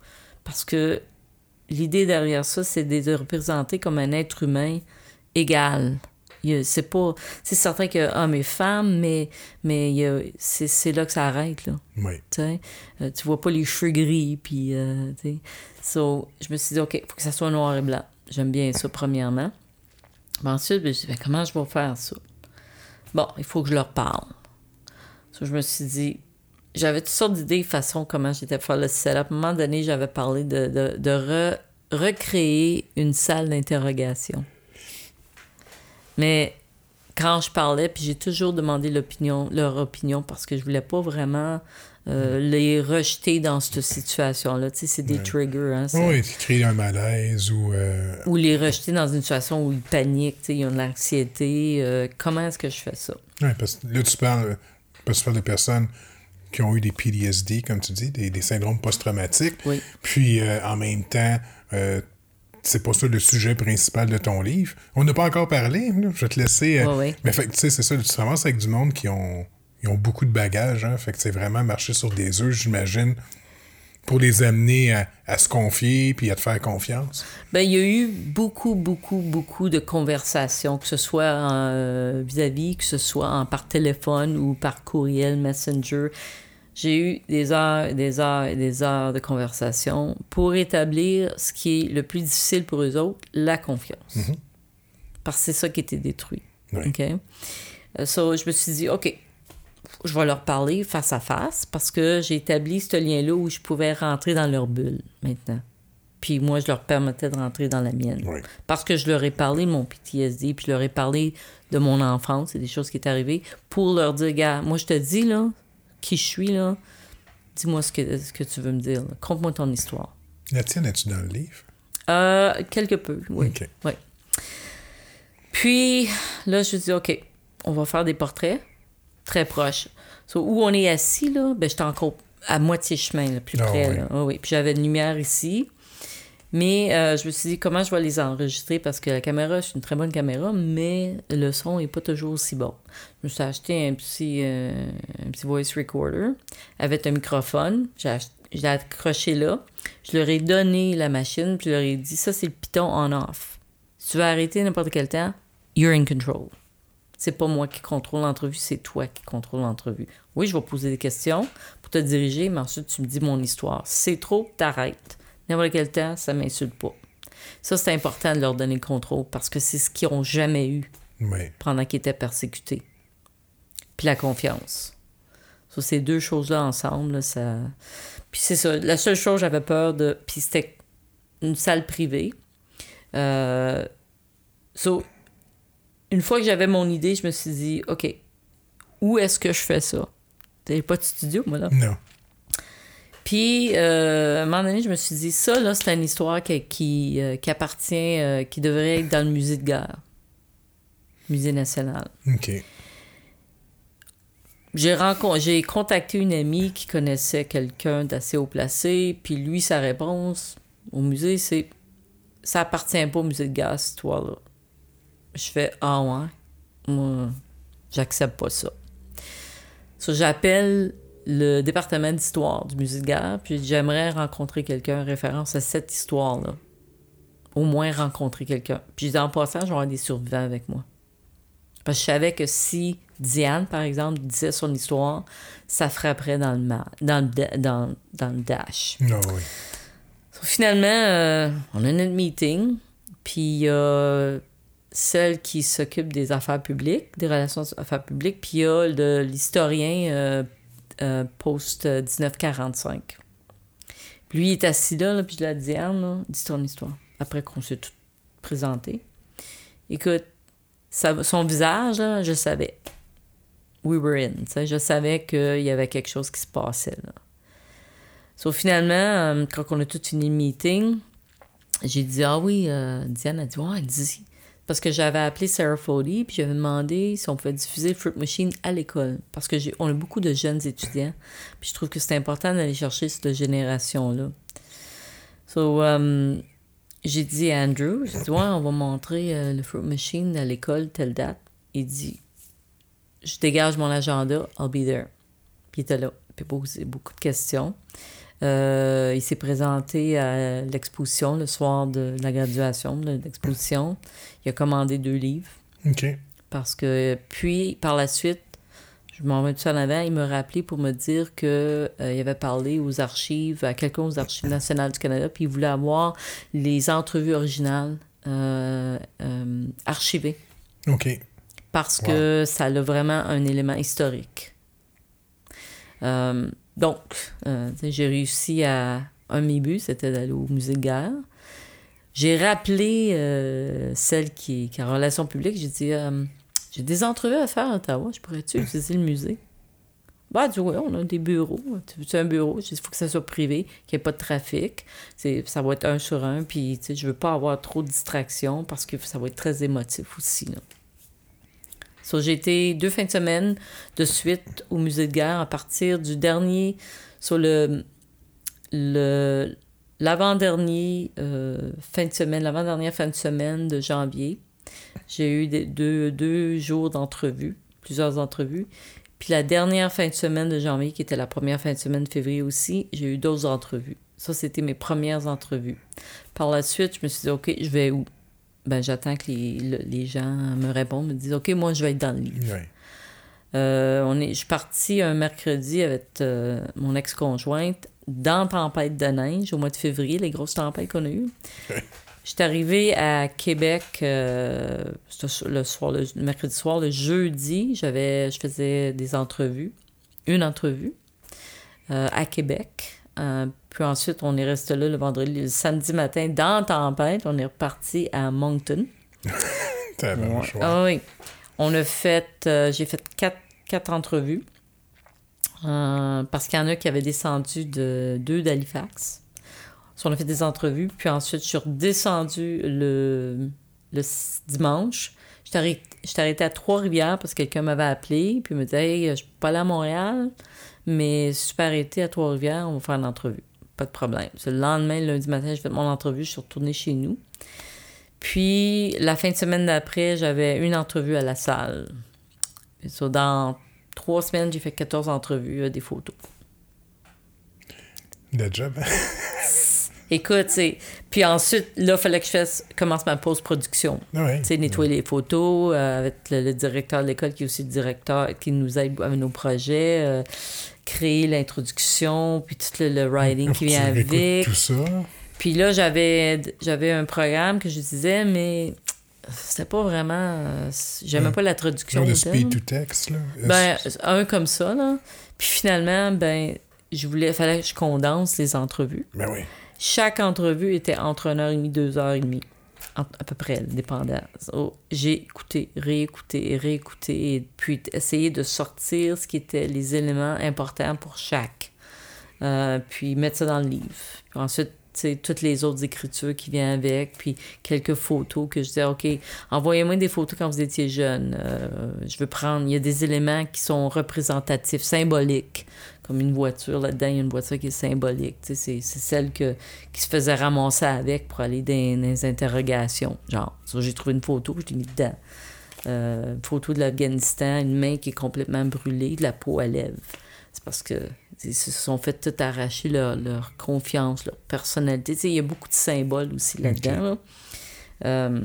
Parce que l'idée derrière ça, c'est de les représenter comme un être humain égal. C'est pas. C'est certain que hommes et femmes, mais, mais c'est là que ça arrête, là. Oui. Tu Euh, tu vois pas les cheveux gris, puis, euh. So, je me suis dit, OK, il faut que ça soit noir et blanc. J'aime bien ça, premièrement. Ensuite, je me suis dit, Ben, comment je vais faire ça? Bon, il faut que je leur parle. So, je me suis dit, j'avais toutes sortes d'idées, façon, comment j'étais faire le setup. À un moment donné, j'avais parlé de, de, de re- recréer une salle d'interrogation. Mais quand je parlais, puis j'ai toujours demandé l'opinion, leur opinion parce que je voulais pas vraiment euh, les rejeter dans cette situation-là. Tu sais, c'est des Ouais. triggers, hein. ça. Oui, qui crée un malaise ou. euh, Ou les rejeter dans une situation où ils paniquent, tu sais, ils ont de l'anxiété. euh, comment est-ce que je fais ça? ouais, parce que là, tu parles, parce que tu parles de personnes qui ont eu des PTSD, comme tu dis, des, des syndromes post-traumatiques. Oui. Puis, euh, en même temps, euh, c'est pas ça le sujet principal de ton livre. On n'a pas encore parlé. là. Je vais te laisser. euh, Ouais, ouais. Mais fait tu sais, c'est ça. Tu ramasses avec du monde qui ont, ils ont beaucoup de bagages. Hein, fait que c'est vraiment marcher sur des œufs, j'imagine, pour les amener à, à se confier puis à te faire confiance? Ben, il y a eu beaucoup, beaucoup, beaucoup de conversations, que ce soit euh, vis-à-vis, que ce soit en, par téléphone ou par courriel, messenger. J'ai eu des heures et des heures et des heures de conversation pour établir ce qui est le plus difficile pour eux autres, la confiance. Parce que c'est ça qui était détruit. Oui. OK? Euh, so, je me suis dit, OK, je vais leur parler face à face parce que j'ai établi ce lien-là où je pouvais rentrer dans leur bulle maintenant. Puis moi, je leur permettais de rentrer dans la mienne. Oui. Parce que je leur ai parlé de mon PTSD, puis je leur ai parlé de mon enfance et des choses qui est arrivées pour leur dire, gars, moi, je te dis, là, qui je suis, là, dis-moi ce que, ce que tu veux me dire. Conte-moi ton histoire. La tienne, es-tu dans le livre? Euh, quelque peu, oui. Oui. Puis là, je me dis, OK, on va faire des portraits très proches. So, où on est assis, là, ben, j'étais encore à moitié chemin, là, plus Ah près. oui. là. Ah oui. Puis j'avais une lumière ici. Mais euh, je me suis dit, comment je vais les enregistrer? Parce que la caméra, c'est une très bonne caméra, mais le son n'est pas toujours aussi bon. Je me suis acheté un petit, euh, un petit voice recorder avec un microphone. Je l'ai accroché là. Je leur ai donné la machine, puis je leur ai dit, ça, c'est le piton on-off. Si tu veux arrêter n'importe quel temps, you're in control. C'est pas moi qui contrôle l'entrevue, c'est toi qui contrôle l'entrevue. Oui, je vais poser des questions pour te diriger, mais ensuite tu me dis mon histoire. Si c'est trop, t'arrêtes. N'importe quel temps, ça m'insulte pas. Ça, c'est important de leur donner le contrôle parce que c'est ce qu'ils n'ont jamais eu Oui. pendant qu'ils étaient persécutés. Puis la confiance. Ça, ces deux choses-là ensemble, là, ça. Puis c'est ça. La seule chose, j'avais peur de. Puis c'était une salle privée. Euh... so, une fois que j'avais mon idée, je me suis dit, OK, où est-ce que je fais ça? T'avais pas de studio, moi, là. Non. Puis, euh, à un moment donné, je me suis dit, ça, là, c'est une histoire qui, qui, euh, qui appartient, euh, qui devrait être dans le musée de guerre. Musée national. OK. J'ai rencon- j'ai contacté une amie qui connaissait quelqu'un d'assez haut placé, puis lui, sa réponse au musée, c'est ça appartient pas au musée de guerre, cette histoire-là. Je fais Ah ouais, moi, j'accepte pas ça. So, j'appelle le département d'histoire du musée de guerre, puis j'aimerais rencontrer quelqu'un en référence à cette histoire-là. Au moins rencontrer quelqu'un. Puis en passant, je vais avoir des survivants avec moi. Parce que je savais que si Diane, par exemple, disait son histoire, ça frapperait dans le, dans le, da- dans, dans le dash. Non, oui. So, finalement, euh, on a notre meeting, puis a celle qui s'occupe des affaires publiques, des relations affaires publiques, puis il y a l'historien euh, euh, post-1945. Puis lui, il est assis là, puis je dit, Diane, là, dis ton histoire. Après qu'on s'est tout présenté. Écoute, son visage, là, je savais. We were in. Je savais qu'il y avait quelque chose qui se passait. Là. Finalement, euh, quand on a tout fini le meeting, j'ai dit Ah oui, euh, Diane a dit Ouais, dis. Parce que j'avais appelé Sarah Foley, puis j'avais demandé si on pouvait diffuser Fruit Machine à l'école. Parce que on a beaucoup de jeunes étudiants. Puis je trouve que c'est important d'aller chercher cette génération-là. So, euh, j'ai dit à Andrew, j'ai dit, ouais, on va montrer euh, le Fruit Machine à l'école, telle date. il dit Je dégage mon agenda, I'll be there. Puis il était là. Puis posé beaucoup de questions. Euh, il s'est présenté à l'exposition le soir de la graduation de l'exposition. Il a commandé deux livres. OK. Parce que, puis, par la suite, je m'en vais tout en avant, il m'a rappelé pour me dire qu'il euh, avait parlé aux archives, à quelqu'un aux archives nationales du Canada, puis il voulait avoir les entrevues originales euh, euh, archivées. OK. Parce que ça a vraiment un élément historique. Donc, j'ai réussi à. Un de mes buts, c'était d'aller au musée de guerre. J'ai rappelé celle qui, qui est en relations publiques. J'ai dit j'ai des entrevues à faire à Ottawa. Je pourrais-tu utiliser le musée? Bah, tu vois, on a des bureaux. Tu veux un bureau? Il faut que ça soit privé, qu'il n'y ait pas de trafic. Ça va être un sur un. Puis, tu sais, je veux pas avoir trop de distractions parce que ça va être très émotif aussi. Là. J'ai été deux fins de semaine de suite au musée de guerre à partir du dernier, sur le, l'avant-dernier euh, fin de semaine, l'avant-dernière fin de semaine de janvier. J'ai eu deux, deux jours d'entrevue, plusieurs entrevues. Puis la dernière fin de semaine de janvier, qui était la première fin de semaine de février aussi, j'ai eu d'autres entrevues. Ça, c'était mes premières entrevues. Par la suite, je me suis dit, OK, je vais où? Ben, j'attends que les, les, gens me répondent, me disent, OK, moi, je vais être dans le livre. Euh, on est, je suis partie un mercredi avec euh, mon ex-conjointe dans Tempête de neige au mois de février, les grosses tempêtes qu'on a eues. J'étais arrivée à Québec euh, le soir, le mercredi soir, le jeudi, j'avais, je faisais des entrevues, une entrevue à Québec. Euh, puis ensuite, on est resté là le vendredi, le samedi matin, dans Tempête, on est reparti à Moncton. ah oui. On a fait, j'ai fait quatre, quatre entrevues. parce qu'il y en a qui avaient descendu de deux d'Halifax on a fait des entrevues. Puis ensuite, je suis redescendue le, le dimanche. Je suis arrêtée à Trois-Rivières parce que quelqu'un m'avait appelé. Puis il me dit Hey, je peux pas aller à Montréal, mais si je peux arrêter à Trois-Rivières, on va faire une entrevue. Pas de problème. Le lendemain, lundi matin, j'ai fait mon entrevue. Je suis retournée chez nous. Puis la fin de semaine d'après, j'avais une entrevue à la salle. dans trois semaines, j'ai fait 14 entrevues, euh, des photos. De job. Écoute, c'est. Puis ensuite, là, il fallait que je fasse, commence ma post-production. Ah tu sais, nettoyer les photos euh, avec le, directeur de l'école qui est aussi le directeur qui nous aide avec nos projets, euh, créer l'introduction, puis tout le, writing qui vient avec. Tout ça? Puis là, j'avais, j'avais un programme que je disais, mais c'était pas vraiment. J'aimais pas la traduction. Le speed to text, là. Ben, un comme ça, là. Puis finalement, ben, je voulais, fallait que je condense les entrevues. Ben oui. Chaque entrevue était entre 1h30 2h30, à peu près, dépendant. j'ai écouté, réécouté, réécouté, puis essayé de sortir ce qui étaient les éléments importants pour chaque. Euh, puis mettre ça dans le livre. Puis ensuite, toutes les autres écritures qui viennent avec, puis quelques photos que je disais, OK, envoyez-moi des photos quand vous étiez jeune. Euh, je veux prendre, il y a des éléments qui sont représentatifs, symboliques comme une voiture. Là-dedans, il y a une voiture qui est symbolique. C'est, celle que, qui se faisait ramasser avec pour aller dans, les interrogations. Genre, j'ai trouvé une photo, je l'ai mis dedans. Euh, une photo de l'Afghanistan, une main qui est complètement brûlée, de la peau à lèvres. C'est parce que ils se sont fait tout arracher leur, confiance, leur personnalité. il y a beaucoup de symboles aussi là-dedans. Euh,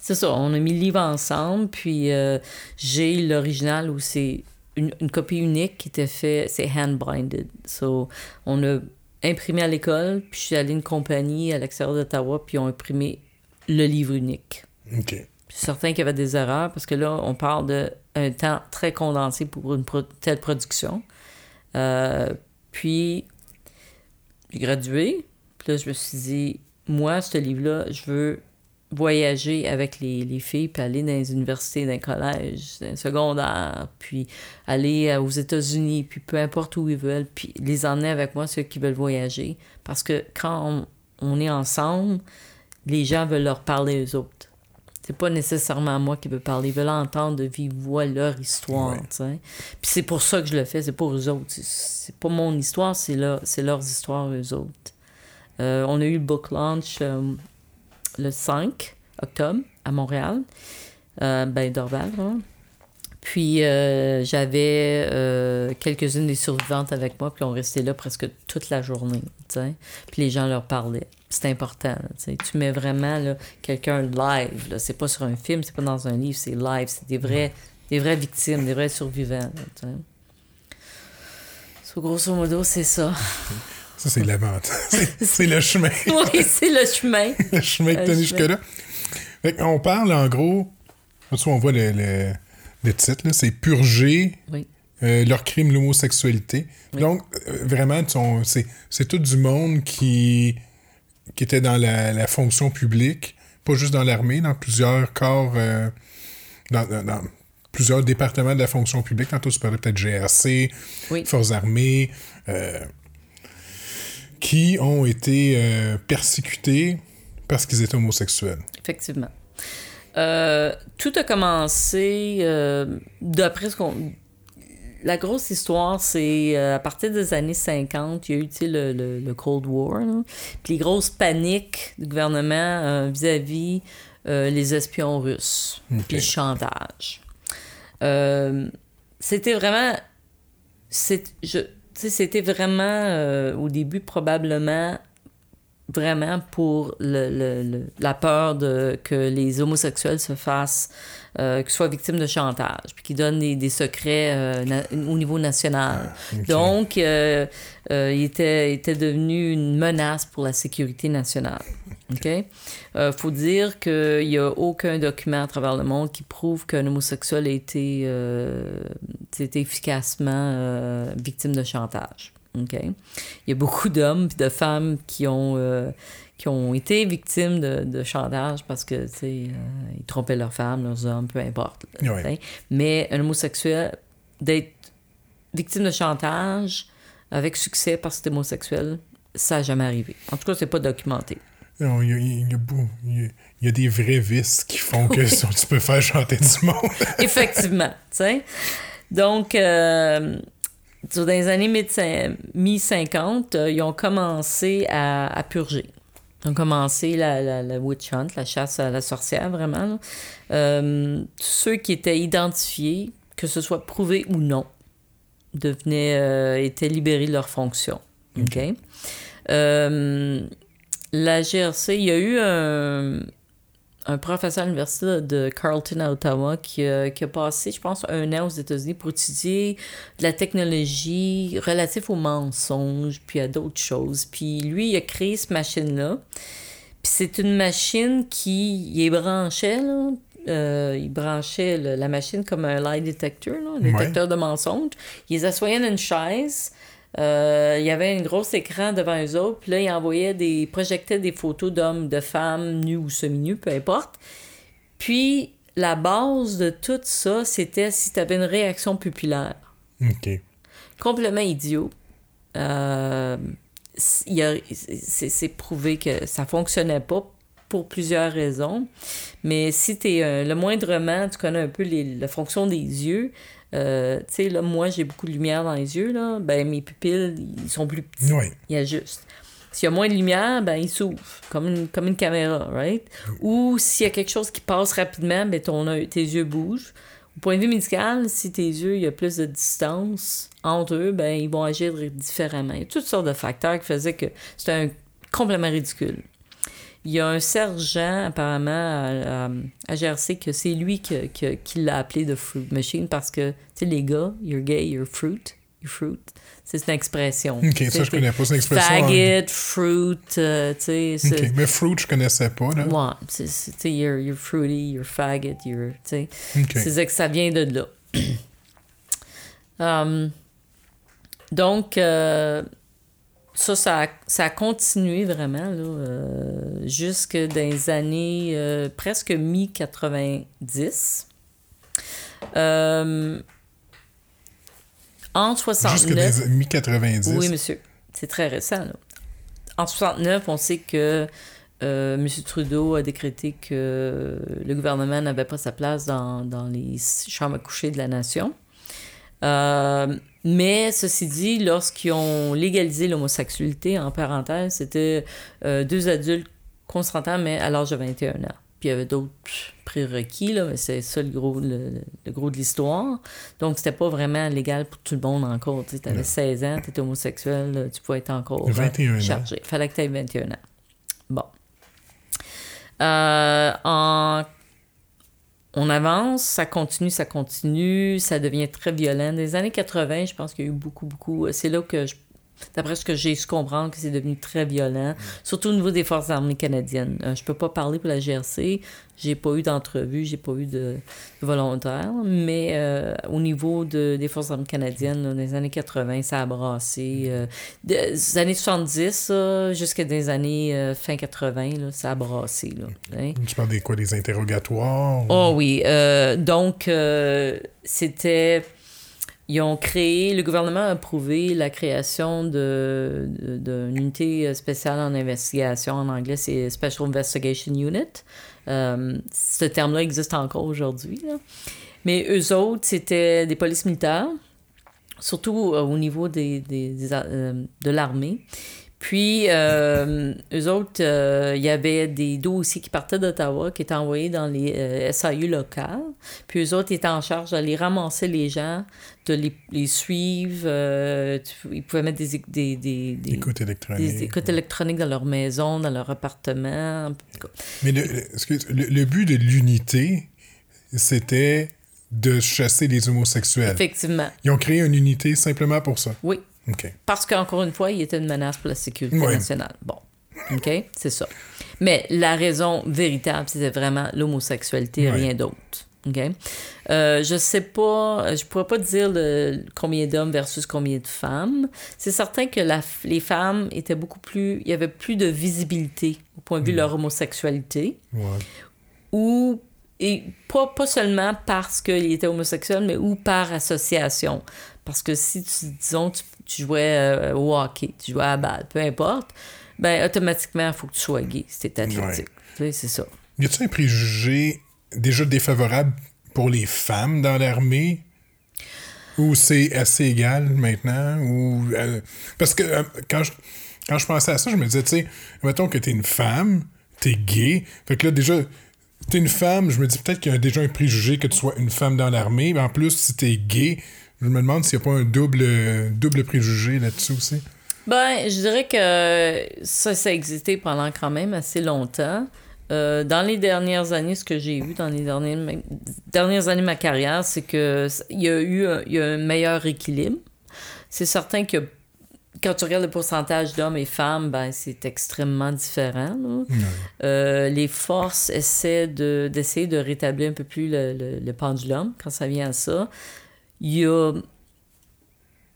c'est ça, on a mis le livre ensemble, puis euh, j'ai l'original où c'est une, copie unique qui était fait, c'est hand-binded. So, on a imprimé à l'école, puis je suis allé une compagnie à l'extérieur d'Ottawa, puis ils ont imprimé le livre unique. OK. Puis certain qu'il y avait des erreurs, parce que là, on parle d'un temps très condensé pour une telle production. Euh, puis, j'ai gradué, puis là, je me suis dit, moi, ce livre-là, je veux voyager avec les, les, filles, puis aller dans les universités, dans les collèges, dans les secondaires, puis aller euh, aux États-Unis, puis peu importe où ils veulent, puis les emmener avec moi, ceux qui veulent voyager. Parce que quand on, est ensemble, les gens veulent leur parler aux autres. C'est pas nécessairement moi qui veux parler. Ils veulent entendre de vive voix leur histoire. Puis c'est pour ça que je le fais, c'est pour eux autres. C'est pas mon histoire, c'est leur, leurs histoires, eux autres. Euh, on a eu le book launch euh, le 5 octobre à Montréal. euh, ben, Dorval. Puis euh, j'avais euh, quelques-unes des survivantes avec moi, puis on restait là presque toute la journée, tu. Puis les gens leur parlaient. C'est important, tu. Tu mets vraiment quelqu'un live, là. C'est pas sur un film, c'est pas dans un livre, c'est live. C'est des vrais, des vraies victimes, des vrais survivants, là, tu. So, grosso modo, c'est ça. Ça, c'est l'avantage. C'est- C'est le chemin. oui, c'est le chemin. le chemin que mis chemin. jusque-là. Fait qu'on parle, en gros... On voit le, le, le titre. C'est « Purger Oui. euh, leur crime, l'homosexualité ». Oui. Donc, euh, vraiment, c'est tout du monde qui, qui était dans la, la fonction publique, pas juste dans l'armée, dans plusieurs corps... euh, dans, plusieurs départements de la fonction publique. Tantôt, tu parlais peut-être GRC, Oui. Forces armées, qui ont été persécutés parce qu'ils étaient homosexuels. Effectivement. Euh, tout a commencé, euh, d'après ce qu'on... La grosse histoire, c'est euh, à partir des années 50, il y a eu le, le, le Cold War, là. puis les grosses paniques du gouvernement euh, vis-à-vis euh, les espions russes, puis le chantage. C'était vraiment... C'était vraiment, au début, probablement vraiment pour le, le- le- la peur de que les homosexuels se fassent, euh, qu'ils soient victimes de chantage, puis qu'ils donnent des, des secrets euh, na- au niveau national. ok. Donc, euh, euh, il était, était devenu une menace pour la sécurité nationale. OK? Euh, faut dire qu'il n'y a aucun document à travers le monde qui prouve qu'un homosexuel a été, été efficacement victime de chantage. Il y a beaucoup d'hommes et de femmes qui ont, euh, qui ont été victimes de, de chantage parce que, euh, ils trompaient leurs femmes, leurs hommes, peu importe. là. Mais un homosexuel, d'être victime de chantage avec succès parce que c'est homosexuel, ça n'a jamais arrivé. En tout cas, c'est pas documenté. Non, Il y, a, il y a beau- il y a- il y a des vrais vices qui font que tu peux faire chanter du monde. Effectivement, tu sais. Donc, euh, dans les années mi- mi-50, euh, ils ont commencé à, à purger. Ils ont commencé la, la, la witch hunt, la chasse à la sorcière, vraiment. Euh, ceux qui étaient identifiés, que ce soit prouvé ou non, devenaient, euh, étaient libérés de leurs fonctions. OK? Euh, la GRC, il y a eu un, un professeur à l'université de Carleton à Ottawa qui, a- qui a passé, je pense, un an aux États-Unis pour étudier de la technologie relative aux mensonges, puis à d'autres choses. Puis lui, il a créé cette machine-là. Puis c'est une machine qui il est branchait, là. Euh, il branchait le- la machine comme un lie detector, là, un Ouais. détecteur de mensonges. Il les assoyait dans une chaise. Euh, il y avait un gros écran devant eux autres. Puis là, il envoyait des... projectait des photos d'hommes, de femmes, nus ou semi-nus, peu importe. Puis, la base de tout ça, c'était si tu avais une réaction pupillaire. OK. Complètement idiot. Euh, c'est prouvé que ça fonctionnait pas pour plusieurs raisons. Mais si tu es le moindrement, tu connais un peu les- la fonction des yeux. euh, tu sais, là, moi, j'ai beaucoup de lumière dans les yeux, là. Ben, mes pupilles, ils sont plus petits. Oui. Il ajuste. S'il y a moins de lumière, ben, il s'ouvre, comme une, comme une caméra, right? Ou s'il y a quelque chose qui passe rapidement, ben, ton tes yeux bougent. Au point de vue médical, si tes yeux, il y a plus de distance entre eux, ben, ils vont agir différemment. Il y a toutes sortes de facteurs qui faisaient que c'était un complètement ridicule. Il y a un sergent, apparemment, à, à- à GRC, que c'est lui que- que- qui l'a appelé de fruit machine parce que, tu sais, les gars, you're gay, you're fruit, you're fruit. C'est une expression. OK, ça, je connais pas. C'est une expression. Faggot, fruit, euh, tu sais. c'est- OK. Mais fruit, je connaissais pas, là. Ouais, tu sais, you're, you're fruity, you're faggot, you're, tu sais. OK. C'est que ça vient de là. Um, donc, euh, ça, ça a, ça a continué vraiment, là, euh, jusque dans les années euh, presque mi-90. Euh, en Jusque 69... des mi-90. Oui, monsieur. C'est très récent. Là. En 69, on sait que M. Trudeau a décrété que le gouvernement n'avait pas sa place dans, dans les chambres à coucher de la nation. Euh, mais ceci dit, lorsqu'ils ont légalisé l'homosexualité, en parenthèse, c'était euh, deux adultes consentant, mais à l'âge de 21 ans. puis il y avait d'autres prérequis, là, mais c'est ça le gros, le, gros de l'histoire. Donc, c'était pas vraiment légal pour tout le monde encore. Tu avais 16 ans, tu étais homosexuel, tu pouvais être encore 21 chargé. Il fallait que tu aies 21 ans. Bon. Euh, en... On avance, ça continue, ça continue, ça devient très violent. Les années 80, je pense qu'il y a eu beaucoup, beaucoup. C'est là que je D'après ce que j'ai su comprendre, que c'est devenu très violent, surtout au niveau des forces armées canadiennes. Euh, je peux pas parler pour la GRC, j'ai pas eu d'entrevue, j'ai pas eu de, volontaire, mais euh, au niveau de, des forces armées canadiennes, dans les années 80, ça a brassé. Euh, des années 70 jusqu'à des années fin 80, ça a brassé. Là, hein. Tu parles des quoi, des interrogatoires? Oh oui, donc c'était ils ont créé, le gouvernement a approuvé la création d'une de, unité spéciale en investigation. En anglais, c'est Special Investigation Unit. Euh, ce terme-là existe encore aujourd'hui. Mais eux autres, c'était des polices militaires, surtout euh, au niveau des, des, euh, de l'armée. Puis, eux autres, il y avait des dossiers qui partaient d'Ottawa qui étaient envoyés dans les SAU locales. Puis, eux autres étaient en charge d'aller ramasser les gens, de les, les suivre. ils pouvaient mettre des, des, des, des, écoutes électroniques. Des écoutes électroniques dans leur maison, dans leur appartement. Mais le, le, le but de l'unité, c'était de chasser les homosexuels. Effectivement. Ils ont créé une unité simplement pour ça? Oui. Parce qu'encore une fois, il était une menace pour la sécurité nationale. Bon. OK? C'est ça. Mais la raison véritable, c'était vraiment l'homosexualité et rien d'autre. OK? Euh, je sais pas, je pourrais pas dire le, combien d'hommes versus combien de femmes. C'est certain que la, les femmes étaient beaucoup plus. Il y avait plus de visibilité au point de vue de leur homosexualité. Ou. Et pas, pas seulement parce qu'ils étaient homosexuels, mais ou par association. Parce que si, tu, disons, tu tu jouais euh, au hockey, tu jouais à la balle, peu importe, ben automatiquement, il faut que tu sois gay c'est athlétique. C'est ça. Y a-t-il un préjugé déjà défavorable pour les femmes dans l'armée? Ou c'est assez égal maintenant? Ou, euh, parce que euh, quand, je, quand je pensais à ça, je me disais, tu sais, mettons que t'es une femme, t'es gay, fait que là, déjà, t'es une femme, je me dis peut-être qu'il y a déjà un préjugé que tu sois une femme dans l'armée, mais en plus, si t'es gay, je me demande s'il n'y a pas un double, double préjugé là-dessus aussi. Ben, je dirais que ça, ça a existé pendant quand même assez longtemps. Euh, dans les dernières années, ce que j'ai vu dans les dernières, dernières années de ma carrière, c'est qu'il y a eu un, y a un meilleur équilibre. C'est certain que quand tu regardes le pourcentage d'hommes et femmes, ben, c'est extrêmement différent. Euh, les forces essaient de, d'essayer de rétablir un peu plus le, le, le pendulum quand ça vient à ça. Il y a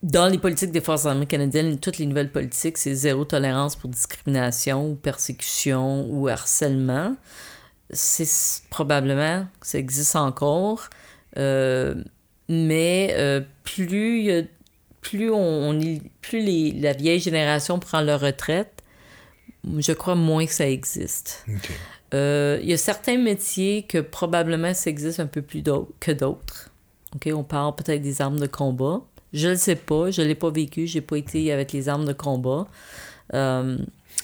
dans les politiques des forces armées canadiennes, toutes les nouvelles politiques, c'est zéro tolérance pour discrimination ou persécution ou harcèlement. C'est probablement, ça existe encore. Euh, mais euh, plus, plus, on, plus les, la vieille génération prend leur retraite, je crois moins que ça existe. Euh, il y a certains métiers que probablement ça existe un peu plus que d'autres. OK, on parle peut-être des armes de combat. Je ne sais pas, je ne l'ai pas vécu, j'ai pas été avec les armes de combat. Euh,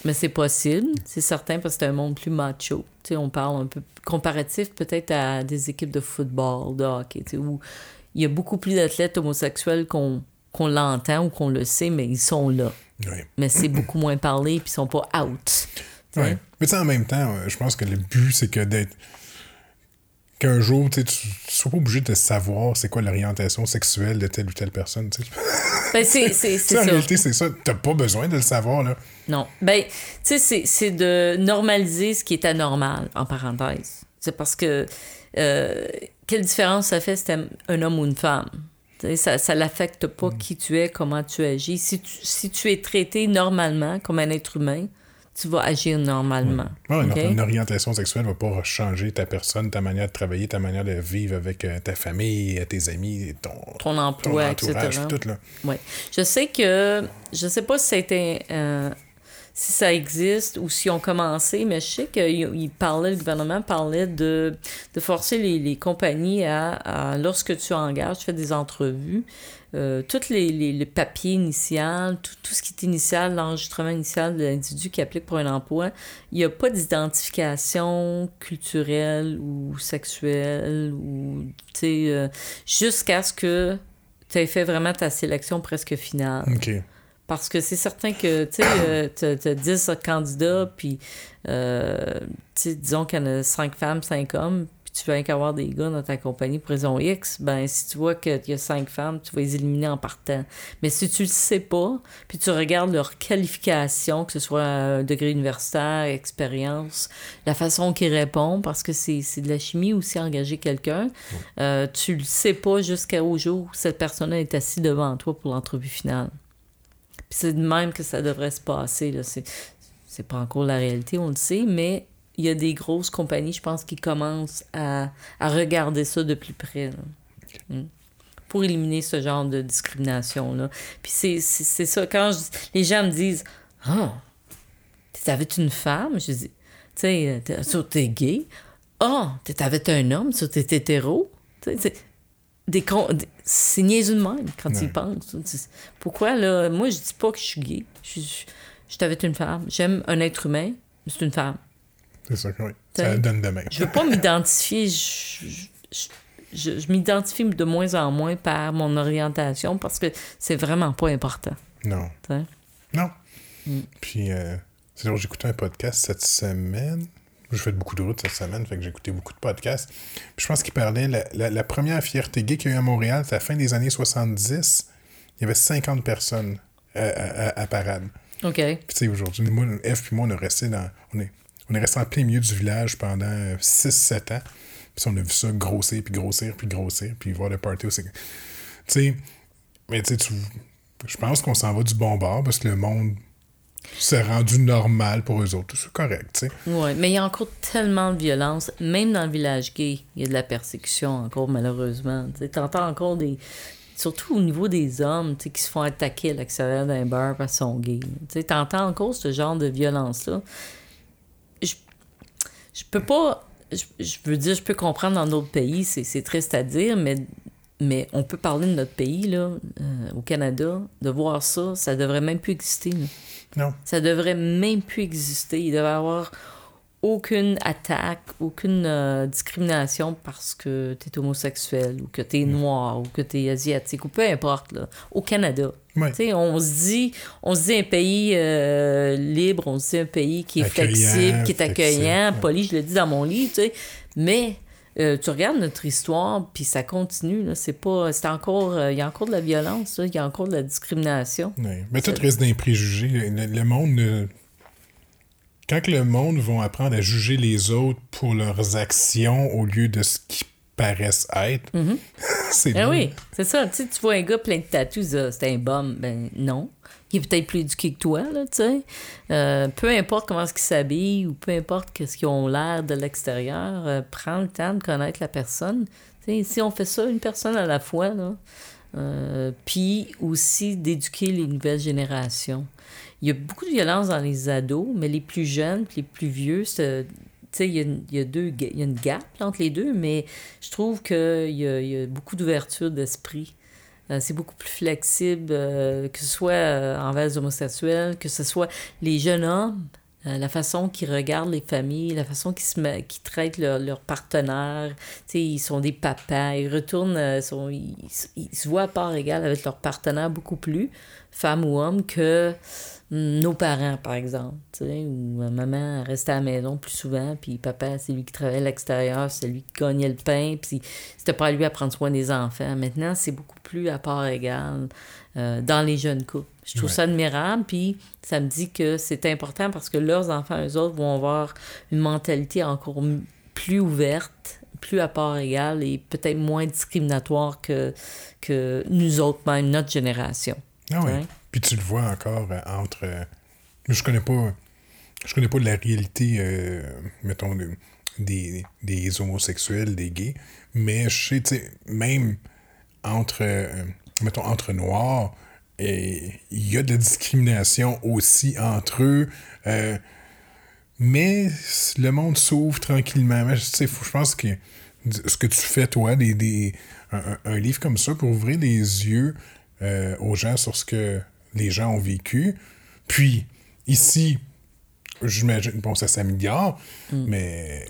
mais c'est possible, c'est certain, parce que c'est un monde plus macho. sais, on parle un peu comparatif peut-être à des équipes de football, de hockey, où il y a beaucoup plus d'athlètes homosexuels qu'on l'entend ou qu'on le sait, mais ils sont là. Mais c'est beaucoup moins parlé, puis ils sont pas out. Ouais. Mais en même temps, euh, je pense que le but, c'est que d'être qu'un jour, tu ne sois pas obligé de savoir c'est quoi l'orientation sexuelle de telle ou telle personne. Ben, c'est ça. En réalité, c'est ça. Tu pas besoin de le savoir. Là. Non. Ben, tu sais, c'est de normaliser ce qui est anormal, en parenthèse. C'est parce que euh, quelle différence ça fait si es un homme ou une femme? ça ne l'affecte pas mm. qui tu es, comment tu agis. Si tu, si tu es traité normalement comme un être humain, tu vas agir normalement. Une orientation sexuelle ne va pas changer ta personne, ta manière de travailler, ta manière de vivre avec euh, ta famille, tes amis, ton, ton emploi, ton etc. Tout, là. Ouais. Je sais que, je sais pas si c'était, euh, si ça existe ou si on commencé, mais je sais qu'il parlait, le gouvernement parlait de, de forcer les, les compagnies à, lorsque tu engages, tu fais des entrevues, euh, tous les, les, papiers initiaux, tout, tout, ce qui est initial, l'enregistrement initial de l'individu qui applique pour un emploi, il n'y a pas d'identification culturelle ou sexuelle ou, tu sais, euh, jusqu'à ce que tu aies fait vraiment ta sélection presque finale. OK. Parce que c'est certain que, tu sais, tu as 10 candidats, puis, euh, disons qu'il y en a 5 femmes, 5 hommes, tu veux qu'avoir des gars dans ta compagnie pour raison X, ben si tu vois qu'il y a 5 femmes, tu vas les éliminer en partant. Mais si tu le sais pas, puis tu regardes leur qualification, que ce soit un degré universitaire, expérience, la façon qu'ils répondent, parce que c'est de la chimie aussi engager quelqu'un, euh, tu le sais pas jusqu'au jour où cette personne est assise devant toi pour l'entrevue finale. Puis c'est de même que ça devrait se passer. C'est pas encore la réalité, on le sait, mais il y a des grosses compagnies, je pense, qui commencent à, à regarder ça de plus près. Hmm. Pour éliminer ce genre de discrimination-là. Puis c'est, c'est, ça. Quand les gens me disent Ah, t'avais une femme Je dis Tu sais, t'es gay. Ah, oh, t'avais un homme, ça, t'es hétéro. des, c'est niaiseux de même quand tu y penses. Pourquoi, là? Moi, je dis pas que je suis gay. Je, je, t'avais une femme. J'aime un être humain, mais c'est une femme. C'est ça, oui. Ça donne de même. Je veux pas m'identifier. Je, je, je m'identifie de moins en moins par mon orientation parce que c'est vraiment pas important. Non. Non. Mm. Puis, euh, c'est j'ai écouté un podcast cette semaine je fais beaucoup de routes cette semaine, fait que j'ai écouté beaucoup de podcasts. Puis je pense qu'il parlait, la, la, première fierté gay qu'il y a eu à Montréal, c'est à la fin des années 70. Il y avait 50 personnes à, parade. OK. Puis tu sais, aujourd'hui, moi, F puis moi, on est resté dans. On est, on est resté en plein milieu du village pendant 6-7 ans. Puis on a vu ça grossir, puis grossir, puis grossir, puis voir le party aussi. Tu sais, mais tu sais, je pense qu'on s'en va du bon bord parce que le monde c'est rendu normal pour eux autres. C'est correct, tu sais. Oui, mais il y a encore tellement de violence. Même dans le village gay, il y a de la persécution encore, malheureusement. Tu entends encore des... Surtout au niveau des hommes, qui se font attaquer à l'extérieur d'un bar parce qu'ils sont gays. Tu entends encore ce genre de violence-là. Je, je peux pas... Je, veux dire, je peux comprendre dans d'autres pays, c'est triste à dire, mais mais on peut parler de notre pays, là, euh, au Canada, de voir ça, ça devrait même plus exister. Là. Non. Ça devrait même plus exister. Il devrait y avoir aucune attaque, aucune euh, discrimination parce que tu es homosexuel ou que tu es mm. noir ou que tu es asiatique ou peu importe, là, au Canada. On se dit on se dit un pays euh, libre, on se dit un pays qui est flexible, qui est accueillant, poli, je le dis dans mon livre, mais euh, tu regardes notre histoire, puis ça continue. C'est pas. C'est encore. Euh, il y a encore de la violence, il y a encore de la discrimination. Mais tout reste d'un préjugé. Le, monde Quand le monde va apprendre à juger les autres pour leurs actions au lieu de ce qu'ils paraissent être, mm-hmm. c'est ben oui, c'est ça. Tu, tu vois un gars plein de tatous, c'est un bum. Ben non qui est peut-être plus éduqué que toi, là, tu sais. Euh, peu importe comment est-ce qu'ils s'habillent ou peu importe qu'est-ce qu'ils ont l'air de l'extérieur, euh, prends le temps de connaître la personne. sais, si on fait ça une personne à la fois, là, euh, puis aussi d'éduquer les nouvelles générations. Il y a beaucoup de violence dans les ados, mais les plus jeunes, les plus vieux, c'est il y, a, il y, a deux, il y a une gap entre les deux, mais je trouve qu'il y, y a, beaucoup d'ouverture d'esprit euh, c'est beaucoup plus flexible, euh, que ce soit euh, envers les homosexuels, que ce soit les jeunes hommes, la façon qu'ils regardent les familles, la façon qu'ils se traitent leurs leur partenaires. ils sont des papas, ils retournent, sont, ils, se voient à part égale avec leur partenaire beaucoup plus, femme ou homme, que nos parents, par exemple, où maman restait à la maison plus souvent, puis papa, c'est lui qui travaillait à l'extérieur, c'est lui qui gagnait le pain, puis c'était pas à lui à prendre soin des enfants. Maintenant, c'est beaucoup plus à part égale euh, dans les jeunes couples. Je trouve ça admirable, puis ça me dit que c'est important parce que leurs enfants, eux autres, vont avoir une mentalité encore plus ouverte, plus à part égale et peut-être moins discriminatoire que, que nous autres, même notre génération. Ah oui. Puis tu le vois encore euh, entre. Euh, je connais pas. Je connais pas la réalité, euh, mettons, des, des homosexuels, des gays, mais je sais, même entre, mettons, entre noirs, il y a de la discrimination aussi entre eux. Mais le monde s'ouvre tranquillement. Je, pense que ce que tu fais, toi, des, des un, livre comme ça pour ouvrir les yeux euh, aux gens sur ce que les gens ont vécu. Puis, ici, j'imagine, bon, ça s'améliore, mm. mais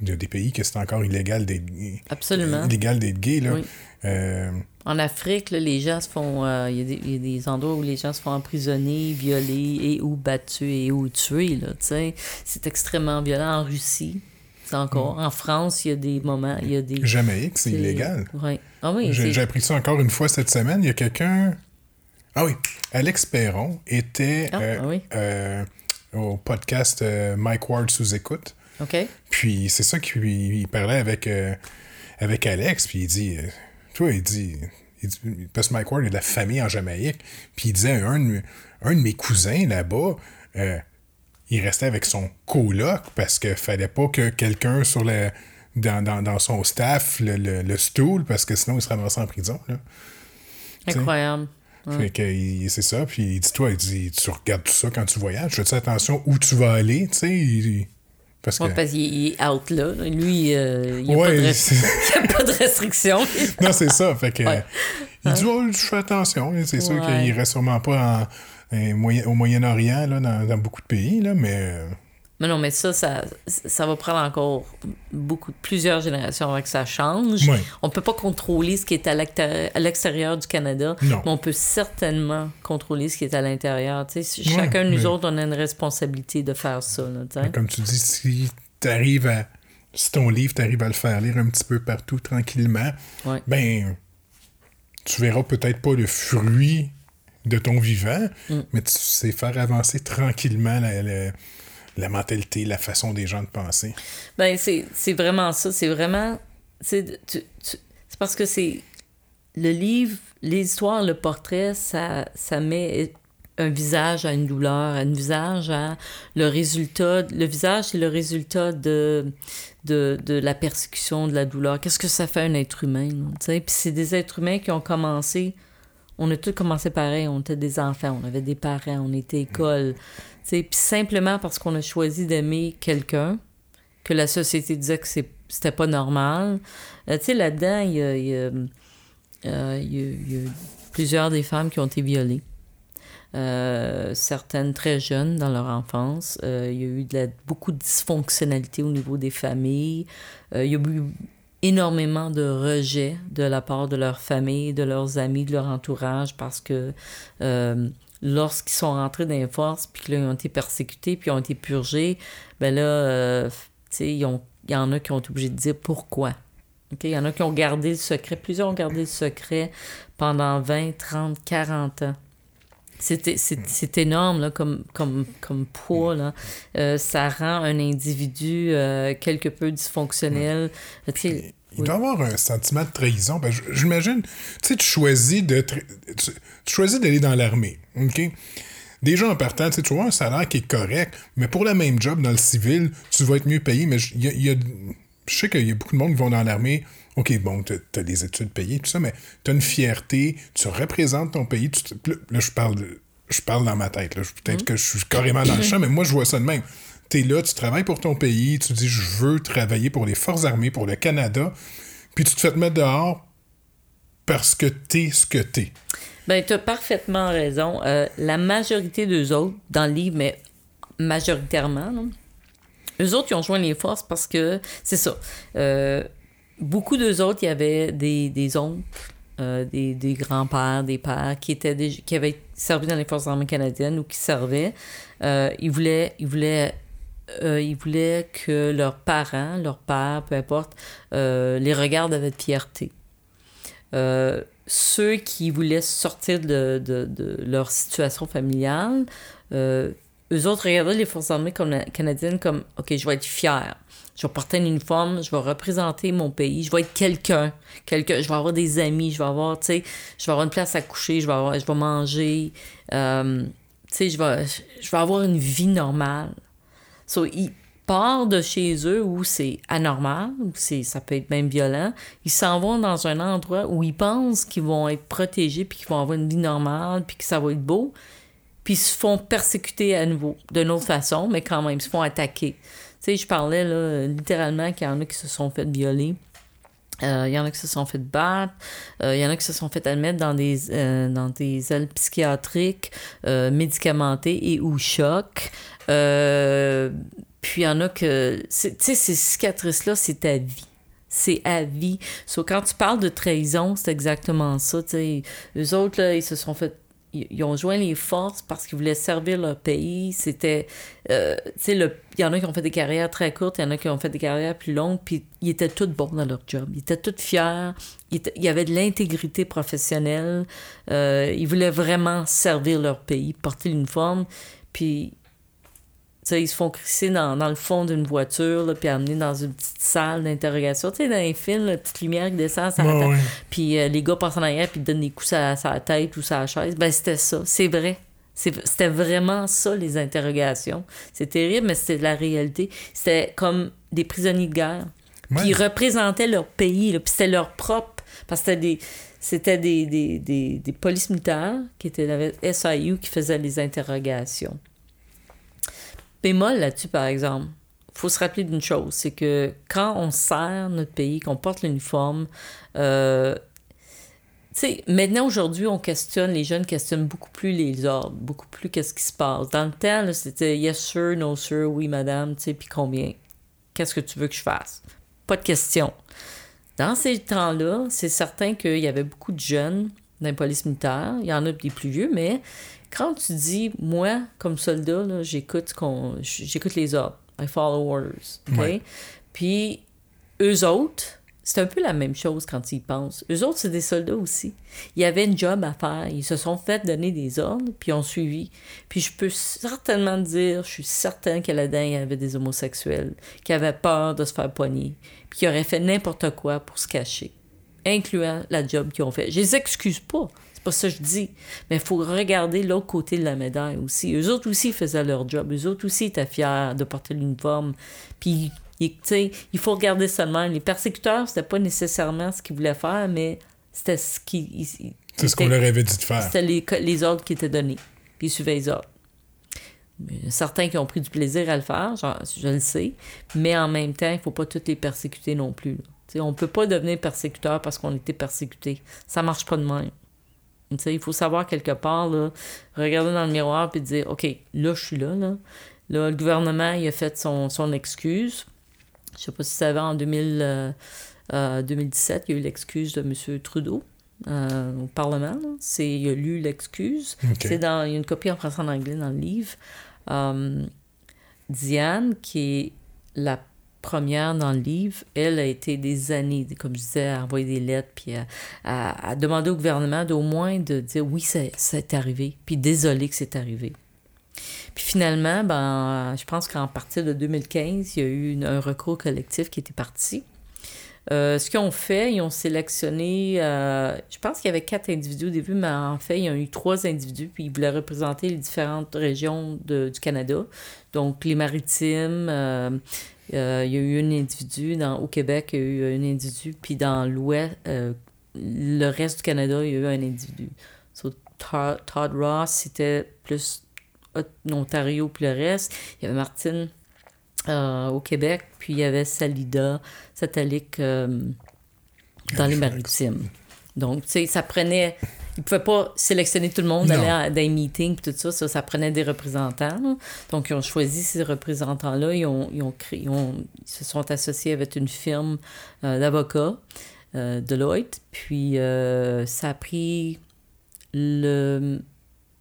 il y a des pays que c'est encore illégal d'être Absolument. Illégal d'être gay, là. Euh, en Afrique, il y, a des endroits où les gens se font emprisonner, violer et ou battus et ou tuer. C'est extrêmement violent. En Russie, encore. Mm. En France, il y a des moments. Il y a des... Jamaïque, c'est illégal. Ah oui, J'ai appris ça encore une fois cette semaine. Il y a quelqu'un. Ah oui, Alex Perron était ah, euh, ah euh, au podcast Mike Ward sous écoute. OK. Puis c'est ça qu'il parlait avec, avec Alex, puis il dit toi, il dit, parce que Mike Ward est de la famille en Jamaïque, puis il disait, un, de, un de mes cousins là-bas, euh, il restait avec son coloc parce qu'il fallait pas que quelqu'un sur le, dans, son staff le, le, stool parce que sinon il se ramassait en prison. Là. Incroyable. que c'est ça, puis il dit toi, il dit tu regardes tout ça quand tu voyages, fais attention où tu vas aller, tu sais, parce qu'il est out là. Lui, euh, il n'y a, a, pas de restriction. non, c'est ça. Fait que, Il dit oh, je fais attention. C'est sûr qu'il ne reste sûrement pas au Moyen-Orient, dans, beaucoup de pays, là, mais. Euh, mais non, mais ça, ça, ça va prendre encore beaucoup, plusieurs générations avant que ça change. On ne peut pas contrôler ce qui est à l'extérieur du Canada, mais on peut certainement contrôler ce qui est à l'intérieur. chacun de nous autres, on a une responsabilité de faire ça. comme tu dis, si arrives à. Si ton livre, tu arrives à le faire lire un petit peu partout tranquillement, ben tu verras peut-être pas le fruit de ton vivant, mm. mais tu sais faire avancer tranquillement la la mentalité, la façon des gens de penser. Ben, c'est vraiment ça. C'est vraiment. C'est parce que c'est. Le livre, l'histoire, le portrait, ça, ça met un visage à une douleur, un visage à le résultat. Le visage, c'est le résultat de, de, de, la persécution, de la douleur. Qu'est-ce que ça fait un être humain? Puis c'est des êtres humains qui ont commencé. On a tous commencé pareil. On était des enfants, on avait des parents, on était école. Puis simplement parce qu'on a choisi d'aimer quelqu'un, que la société disait que c'était pas normal. Euh, tu sais, là-dedans, il y a, y, a, plusieurs des femmes qui ont été violées. Euh, certaines très jeunes dans leur enfance. Euh, il y a eu beaucoup de dysfonctionnalité au niveau des familles. il y a eu énormément de rejets de la part de leur famille, de leurs amis, de leur entourage parce que lorsqu'ils sont rentrés dans les forces, puis qu'ils ont été persécutés, puis ont été purgés, ben là, euh, tu sais, il y en a qui ont été obligés de dire pourquoi. Il y en a qui ont gardé le secret, plusieurs ont gardé le secret pendant 20, 30, 40 ans. C'est énorme là, comme, comme, comme poids. Là. Euh, ça rend un individu euh, quelque peu dysfonctionnel. Il doit y avoir un sentiment de trahison. Ben, J'imagine, tu sais, tu choisis de tu, choisis d'aller dans l'armée. OK? Déjà en partant, tu vois un salaire qui est correct, mais pour le même job dans le civil, tu vas être mieux payé. Mais il y a, je sais qu'il y a beaucoup de monde qui vont dans l'armée. OK, bon, tu as, des études payées, tout ça, mais tu as une fierté, tu représentes ton pays. là, je parle, je parle dans ma tête. Peut-être mm. que je suis carrément dans le champ, mais moi, je vois ça de même. Tu es là, tu travailles pour ton pays, tu dis, je veux travailler pour les forces armées, pour le Canada, puis tu te fais te mettre dehors parce que tu es ce que tu es. Ben, tu as parfaitement raison. Euh, la majorité d'eux autres, dans le livre, mais majoritairement, eux autres, ils ont joint les forces parce que, c'est ça, euh, beaucoup d'eux autres, il y avait des, des oncles, euh, des, des grands-pères, des pères qui, étaient qui avaient servi dans les forces armées canadiennes ou qui servaient. ils voulaient, ils voulaient ils voulaient que leurs parents, leurs pères, peu importe, les regardent avec fierté ceux qui voulaient sortir de, de, leur situation familiale, euh, eux autres regardaient les forces armées canadiennes comme OK, je vais être fier. Je vais porter un uniforme, je vais représenter mon pays, je vais être quelqu'un. quelqu'un je vais avoir des amis, je vais avoir, tu sais, je vais avoir une place à coucher, je vais, avoir, je vais manger. Euh, tu sais, je vais, je vais avoir une vie normale. So, partent de chez eux où c'est anormal, où c'est, ça peut être même violent. Ils s'en vont dans un endroit où ils pensent qu'ils vont être protégés, puis qu'ils vont avoir une vie normale, puis que ça va être beau. Puis ils se font persécuter à nouveau, d'une autre façon, mais quand même, ils se font attaquer. Sais, je parlais là, littéralement qu'il y en a qui se sont fait violer. Euh, il y en a qui se sont fait battre, il y en a qui se sont fait admettre dans des, euh, dans des ailes psychiatriques, euh, médicamentées et ou choc. puis il y en a que... Tu sais, ces cicatrices-là, c'est ta vie. C'est à vie. So, quand tu parles de trahison, c'est exactement ça. sais Eux autres, là, ils se sont fait ils ont joint les forces parce qu'ils voulaient servir leur pays. C'était, euh, tu sais, il y en a qui ont fait des carrières très courtes, il y en a qui ont fait des carrières plus longues, puis ils étaient tous bons dans leur job. Ils étaient tous fiers. Ils, y avait de l'intégrité professionnelle. Euh, ils voulaient vraiment servir leur pays, porter l'uniforme. Puis ils se font crisser dans, dans le fond d'une voiture, là, puis amener dans une petite salle d'interrogation. Tu sais, dans les films, la petite lumière qui descend, ça puis euh, les gars passent en arrière, puis donnent des coups à, sa tête ou à la chaise. Ben, c'était ça. C'est vrai. C'était vraiment ça, les interrogations. C'est terrible, mais c'était la réalité. C'était comme des prisonniers de guerre. Puis ils représentaient leur pays, puis c'était leur propre. Parce que c'était des c'était des, des, des, des, polices militaires qui étaient la SIU qui faisaient les interrogations bémol là-dessus, par exemple. faut se rappeler d'une chose, c'est que quand on sert notre pays, qu'on porte l'uniforme, euh, tu sais, maintenant, aujourd'hui, on questionne, les jeunes questionnent beaucoup plus les ordres, beaucoup plus qu'est-ce qui se passe. Dans le temps, c'était yes sir, no sir, oui madame, tu sais, puis combien? Qu'est-ce que tu veux que je fasse? Pas de question. Dans ces temps-là, c'est certain qu'il y avait beaucoup de jeunes dans les polices militaires. Il y en a des plus vieux, mais quand tu dis, moi, comme soldat, j'écoute, j'écoute les ordres. I follow orders. Puis, eux autres, c'est un peu la même chose quand ils pensent. Eux autres, c'est des soldats aussi. Il y avait une job à faire. Ils se sont fait donner des ordres, puis ont suivi. Puis je peux certainement dire, je suis certain que là-dedans, il y avait des homosexuels qui avaient peur de se faire poigner, puis qui auraient fait n'importe quoi pour se cacher, incluant la job qu'ils ont fait. Je les excuse pas pas ça que je dis. Mais il faut regarder l'autre côté de la médaille aussi. Eux autres aussi faisaient leur job. Eux autres aussi étaient fiers de porter l'uniforme. Puis, il faut regarder seulement. Les persécuteurs, c'était pas nécessairement ce qu'ils voulaient faire, mais c'était ce qui. C'est ce qu'on leur avait dit de faire. C'était les, les, ordres qui étaient donnés. Puis ils suivaient les ordres. certains qui ont pris du plaisir à le faire, je le sais, mais en même temps, il ne faut pas toutes les persécuter non plus. On ne peut pas devenir persécuteur parce qu'on était persécuté. Ça marche pas de même il faut savoir quelque part, là, regarder dans le miroir et dire OK, là, je suis là, là. le gouvernement, il a fait son, son excuse. Je sais pas si tu savais, en 2000, 2017, euh, il y a eu l'excuse de M. Trudeau. Euh, au Parlement. C'est, il a lu l'excuse. C'est dans, il y a une copie en français et en anglais dans le livre. Euh, Diane, qui est la première dans le livre, elle a été des années, comme je disais, à envoyer des lettres, puis à, demander au gouvernement d'au moins de dire oui, c'est arrivé, puis désolé que c'est arrivé. Puis finalement, ben, je pense qu'en partir de 2015, il y a eu un recours collectif qui était parti. Euh, ce qu'ils ont fait, ils ont sélectionné, euh, je pense qu'il y avait quatre individus au début, mais en fait, il y a eu trois individus, puis ils voulaient représenter les différentes régions du Canada. Donc, les maritimes, euh, euh, il y a eu un individu dans, au Québec, il y a eu un individu, puis dans l'Ouest, euh, le reste du Canada, il y a eu un individu. Todd, Ross, c'était plus Ontario, puis le reste. Il y avait Martine euh, au Québec, puis il y avait Salida, Satellite dans les maritimes. Donc, tu sais, ça prenait ils ne pouvaient pas sélectionner tout le monde, aller à des meetings, tout ça, ça, prenait des représentants. Donc, ils ont choisi ces représentants-là, ils, ont, ils, ont créé, ils, se sont associés avec une firme euh, d'avocats, euh, Deloitte, puis euh, ça a pris le...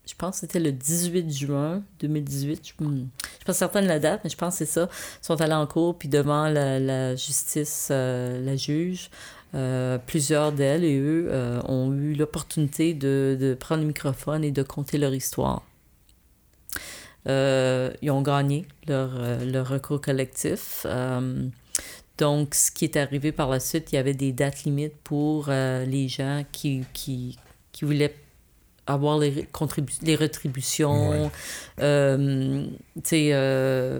Je pense que c'était le 18 juin 2018. Je ne suis pas certaine de la date, mais je pense que c'est ça. Ils sont allés en cours, puis devant la, la justice, la juge, euh, plusieurs d'elles et eux euh, ont eu l'opportunité de, prendre le microphone et de conter leur histoire. Euh, ils ont gagné leur, leur recours collectif. donc, ce qui est arrivé par la suite, il y avait des dates limites pour les gens qui, voulaient avoir les, les rétributions. Euh, tu sais, euh,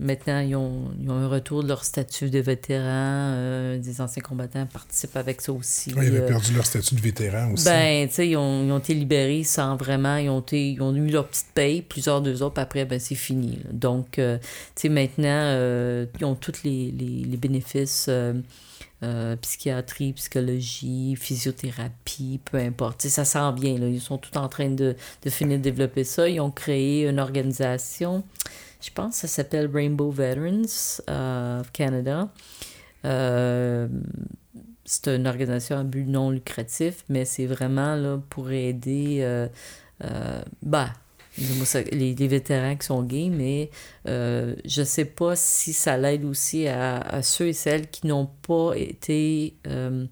maintenant, ils ont, ils ont un retour de leur statut de vétéran. Euh, des anciens combattants participent avec ça aussi. Ouais, ils avaient Euh, perdu leur statut de vétéran aussi. ben, tu sais, ils ont, ils ont été libérés sans vraiment. Ils ont, été, ils ont eu leur petite paye, plusieurs d'eux autres, puis après, ben, c'est fini. là. Donc, euh, tu sais, maintenant, euh, ils ont tous les, les, les bénéfices. Euh, euh, psychiatrie, psychologie, physiothérapie, peu importe. Ça s'en vient. Là. Ils sont tous en train de, de finir de développer ça. Ils ont créé une organisation, je pense que ça s'appelle Rainbow Veterans of Canada. Euh, c'est une organisation à but non lucratif, mais c'est vraiment là, pour aider euh, euh, ben, les, vétérans qui sont gays, mais euh, je sais pas si ça l'aide aussi à, à ceux et celles qui n'ont pas été euh,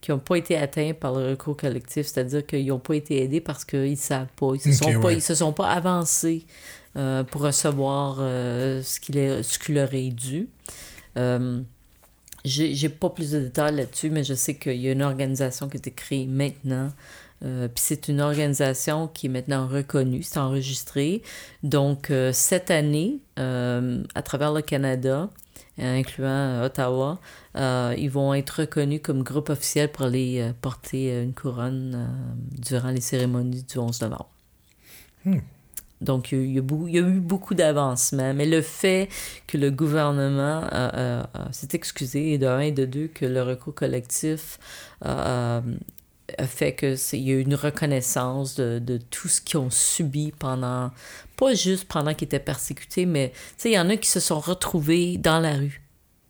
qui n'ont pas été atteints par le recours collectif, c'est-à-dire qu'ils n'ont pas été aidés parce qu'ils ne savent pas, ils se Ok, sont pas, ouais. se sont pas avancés euh, pour recevoir euh, ce, qu'il est, ce qui leur est dû. J'ai j'ai pas plus de détails là-dessus, mais je sais qu'il y a une organisation qui a été créée maintenant. Euh, Puis c'est une organisation qui est maintenant reconnue, c'est enregistré. Donc, euh, cette année, euh, à travers le Canada, incluant Ottawa, ils vont être reconnus comme groupe officiel pour aller porter une couronne durant les cérémonies du 11 novembre. Hmm. Donc, il y, a, il y eu beaucoup d'avancements, mais le fait que le gouvernement euh, euh, euh, s'est excusé, et de un et de deux, que le recours collectif euh, a fait que c'est- il y a eu une reconnaissance de, de tout ce qu'ils ont subi pendant, pas juste pendant qu'ils étaient persécutés, mais tu sais, il y en a qui se sont retrouvés dans la rue.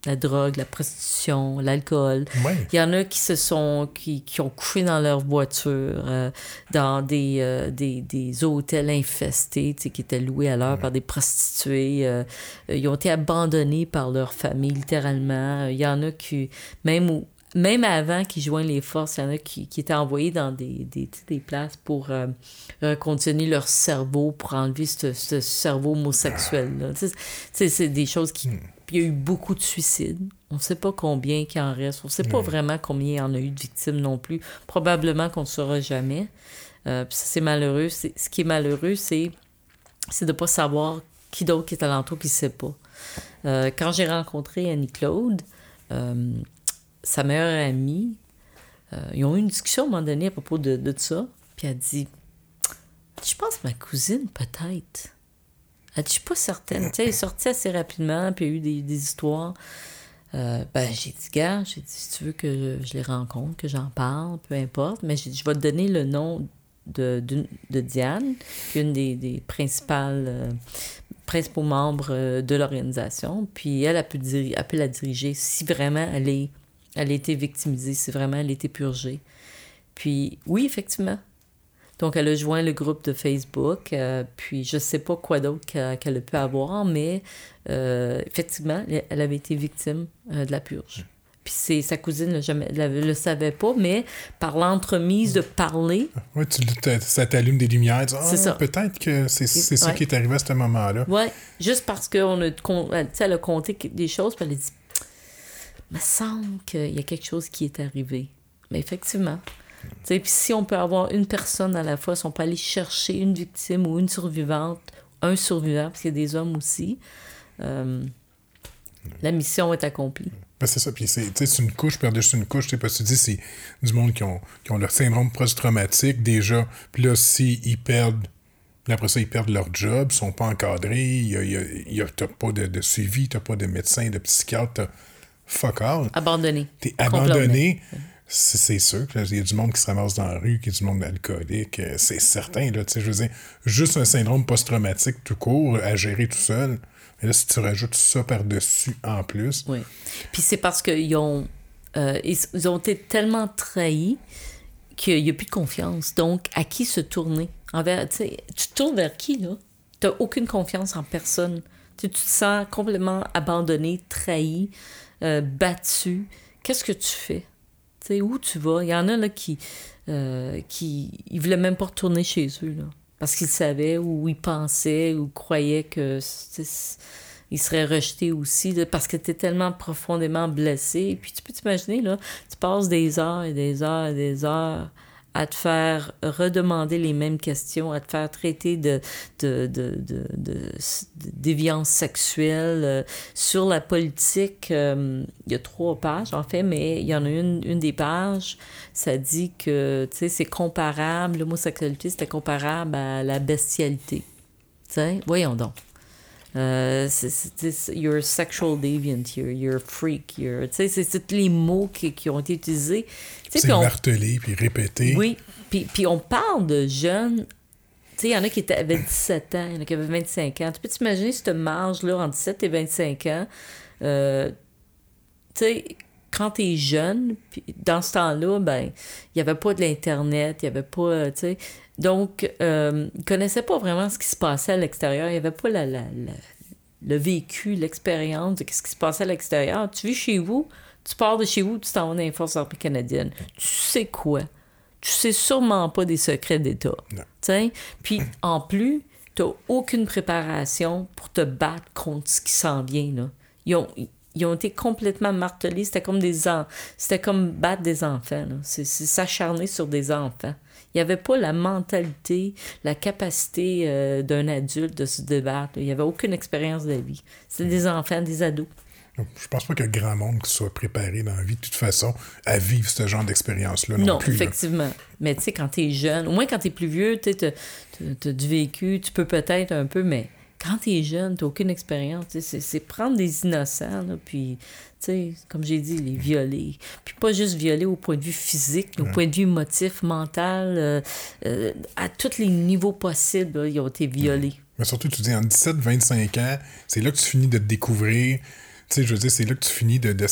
La drogue, la prostitution, l'alcool. Ouais. Il y en a qui se sont qui, qui ont couché dans leur voiture, euh, dans des, euh, des, des hôtels infestés, qui étaient loués à l'heure par des prostituées. euh, ils ont été abandonnés par leur famille, littéralement. Il y en a qui, même où- même avant qu'ils joignent les forces, il y en a qui, qui étaient envoyés dans des, des, des places pour euh, reconditionner leur cerveau, pour enlever ce, ce cerveau sais, C'est des choses qui... Puis il y a eu beaucoup de suicides. On ne sait pas combien qui en reste. On ne sait pas vraiment combien il y en a eu de victimes non plus. Probablement qu'on ne saura jamais. Euh, c'est malheureux. Ce qui est malheureux, c'est c'est de ne pas savoir qui d'autre qui est alentour qui ne sait pas. Euh, quand j'ai rencontré Annie-Claude, euh, sa meilleure amie, euh, ils ont eu une discussion à un moment donné à propos de, de ça. Puis elle dit Je pense ma cousine, peut-être. Elle dit Je suis pas certaine. Tu sais, elle est sortie assez rapidement, puis il y a eu des, des histoires. Euh, ben, j'ai dit, gars, j'ai dit, si tu veux que je, les rencontre, que j'en parle, peu importe, mais j'ai dit, je vais te donner le nom de, d'une- de Diane, qui est une des, des principales, euh, principaux membres de l'organisation. Puis elle, peut, diri- elle peut la diriger si vraiment elle, est, elle a été victimisée, si vraiment elle a été purgée. Puis oui, effectivement. Donc, elle a joint le groupe de Facebook. euh, puis, je sais pas quoi d'autre qu'elle a pu avoir, mais euh, effectivement, elle- avait été victime euh, de la purge. Puis, c'est, sa cousine ne le savait pas, mais par l'entremise de parler, Ouais, tu, ça t'allume des lumières. Tu dis, C'est Ah, ça. Peut-être que c'est c'est ça Ouais. qui est arrivé à ce moment-là. ouais, juste parce qu'on a, elle, elle a compté des choses, puis elle a dit me semble qu'il y a quelque chose qui est arrivé. Mais effectivement. Tu Puis si on peut avoir une personne à la fois, si on peut aller chercher une victime ou une survivante, un survivant, parce qu'il y a des hommes aussi, euh, la mission est accomplie. Ben, c'est ça. Puis c'est tu une couche par-dessus une couche. tu Parce que tu dis, c'est du monde qui ont, qui ont le syndrome post-traumatique déjà. Puis là, s'ils perdent. après ça, ils perdent leur job, ils sont pas encadrés, a- t'as pas de, de suivi, t'as pas de médecin, de psychiatre, fuck all. Abandonné. T'es abandonné. C'est sûr qu'il y a du monde qui se ramasse dans la rue, qu'il y a du monde alcoolique. euh, C'est certain, là. Je veux dire, juste un syndrome post-traumatique tout court à gérer tout seul. Mais là, si tu rajoutes ça par-dessus en plus, Oui. Puis c'est parce qu'ils ont, euh, ils, ils ont été tellement trahis qu'il n'y a plus de confiance. Donc, à qui se tourner? Envers, tu te tournes vers qui, là? Tu n'as aucune confiance en personne. Tu te sens complètement abandonné, trahi, euh, battu. Qu'est-ce que tu fais? Tu sais, où tu vas? Il y en a là, qui euh, qui voulaient même pas retourner chez eux, là, parce qu'ils savaient ou ils pensaient ou croyaient que c'est- ils seraient rejetés aussi, parce que tu es tellement profondément blessé. Puis tu peux t'imaginer, là, tu passes des heures et des heures et des heures à te faire redemander les mêmes questions, à te faire traiter de, de, de, de, déviance sexuelle. Euh, sur la politique, euh, il y a trois pages, en fait, mais il y en a une, une des pages, ça dit que, tu sais, c'est comparable, l'homosexualité, c'était comparable à la bestialité. Tu sais, voyons donc. Euh, c'est, you're sexual deviant, you're, you're freak, you're, tu sais, c'est tous les mots qui, qui ont été utilisés. C'est martelé, puis répété. Oui, puis, puis on parle de jeunes tu sais, il y en a qui avaient 17 ans, il y en a qui avaient 25 ans. Tu peux t'imaginer cette marge-là entre 17 et 25 ans? Euh, tu sais, quand t'es jeune, puis dans ce temps-là, ben, il n'y avait pas de l'Internet, il n'y avait pas, tu sais... Donc, euh, ils ne connaissaient pas vraiment ce qui se passait à l'extérieur. Il n'y avait pas la, la, le vécu, l'expérience de ce qui se passait à l'extérieur. Tu vis chez vous, tu pars de chez vous, tu t'en vas dans les forces armées canadiennes. Tu sais quoi? Tu sais sûrement pas des secrets d'État. Puis, en plus, tu n'as aucune préparation pour te battre contre ce qui s'en vient. Là. Ils, ont, ils ont été complètement martelés. C'était comme des C'était comme battre des enfants. C'est s'acharner sur des enfants. Il n'y avait pas la mentalité, la capacité euh, d'un adulte de se débattre. Il n'y avait aucune expérience de la vie. C'était des enfants, des ados. Je pense pas qu'il y a grand monde qui soit préparé dans la vie, de toute façon, à vivre ce genre d'expérience-là non, non effectivement. Mais tu sais, quand tu es jeune, au moins quand tu es plus vieux, tu as, du vécu, tu peux peut-être un peu, mais quand tu es jeune, tu n'as aucune expérience. C'est prendre des innocents, puis sais, comme j'ai dit, les violer. Puis pas juste violer au point de vue physique, au point de vue émotif, mental, euh, euh, à tous les niveaux possibles, ils ont été violés. Mais surtout, tu dis, en 17-25 ans, c'est là que tu finis de te découvrir. Tu sais, je veux dire, c'est là que tu finis de, de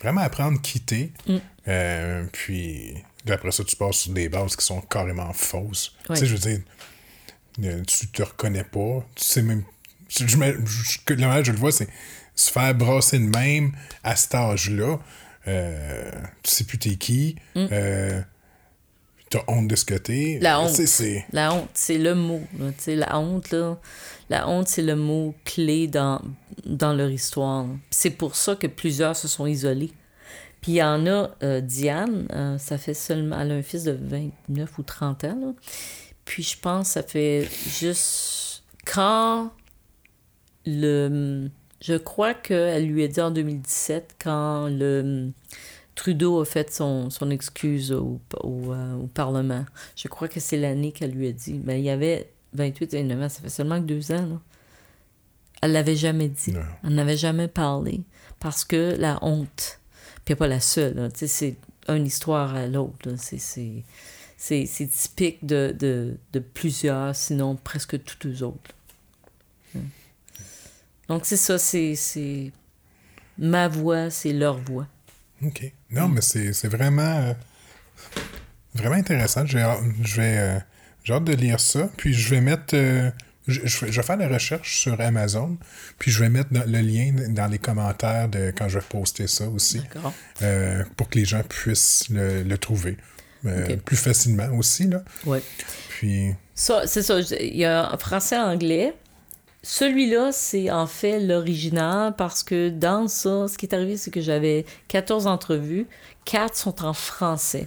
vraiment apprendre à quitter. Mm. Euh, puis après ça, tu passes sur des bases qui sont carrément fausses. Tu sais, je veux dire, tu te reconnais pas. Tu sais même. Je, je, je, je le vois, c'est se faire brasser de même à cet âge-là, euh, tu sais plus t'es qui, mm. euh, t'as honte de ce t'es. La honte. La honte, c'est le mot. la honte, là, la honte, c'est le mot clé dans, dans leur histoire. C'est pour ça que plusieurs se sont isolés. Puis il y en a, euh, Diane, euh, ça fait seulement, elle a un fils de 29 ou 30 ans. Là. Puis je pense ça fait juste quand le je crois qu'elle lui a dit en 2017, quand le Trudeau a fait son, son excuse au, au, euh, au, Parlement, je crois que c'est l'année qu'elle lui a dit. Mais il y avait 28 et 29 ans, ça fait seulement que deux ans. Là. Elle l'avait jamais dit. Elle n'avait jamais parlé. Parce que la honte, puis pas la seule, c'est une histoire à l'autre. C'est typique de, de, de, plusieurs, sinon presque tous les autres. Donc, c'est ça, c'est ma voix, c'est leur voix. OK. Non, mais c'est vraiment, euh, vraiment intéressant. Je vais, euh, j'ai hâte de lire ça. Puis, je vais mettre. Euh, je, vais faire la recherche sur Amazon, puis je vais mettre le lien dans les commentaires de quand je vais poster ça aussi, pour que les gens puissent le, trouver plus facilement aussi. Là. Oui. Puis... Ça, c'est ça. Il y a français-anglais. Celui-là, c'est en fait l'original parce que dans ça, ce qui est arrivé, c'est que j'avais 14 entrevues. 4 sont en français.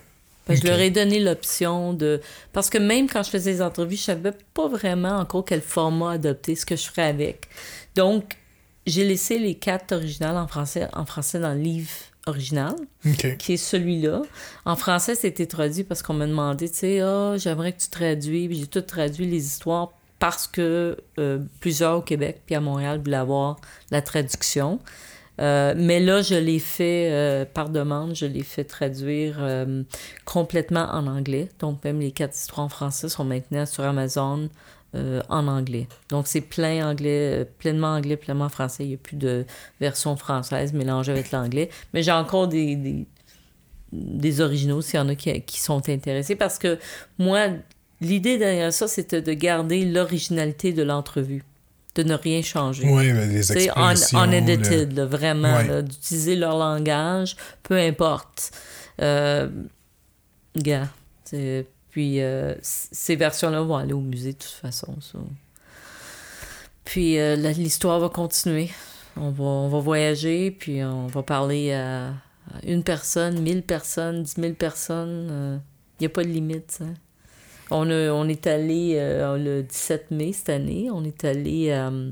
Je leur ai donné l'option de... Parce que même quand je faisais les entrevues, je savais pas vraiment encore quel format adopter, ce que je ferais avec. Donc, j'ai laissé les quatre originales en français, en français dans le livre original, qui est celui-là. En français, c'était traduit parce qu'on m'a demandé, tu sais, ah, j'aimerais que tu traduis. J'ai tout traduit les histoires parce que euh, plusieurs au Québec puis à Montréal voulaient avoir la traduction. Euh, mais là, je l'ai fait euh, par demande, je l'ai fait traduire complètement en anglais. Donc, même les quatre histoires en français sont maintenant sur Amazon en anglais. Donc, c'est plein anglais, pleinement anglais, pleinement français. Il n'y a plus de version française mélangée avec l'anglais. Mais j'ai encore des, des, des originaux s'il y en a qui, qui sont intéressés parce que moi, L'idée derrière ça, c'était de garder l'originalité de l'entrevue, de ne rien changer. Oui, les expressions. On, edited, vraiment, d'utiliser leur langage, peu importe. Euh, gars, puis euh, ces versions-là vont aller au musée de toute façon. Puis euh, l'histoire va continuer. On va, on va voyager, puis on va parler à une personne, mille personnes, dix mille personnes. Il n'y a pas de limite, ça. On, a, on est allé euh, le 17 mai cette année, on est allé euh,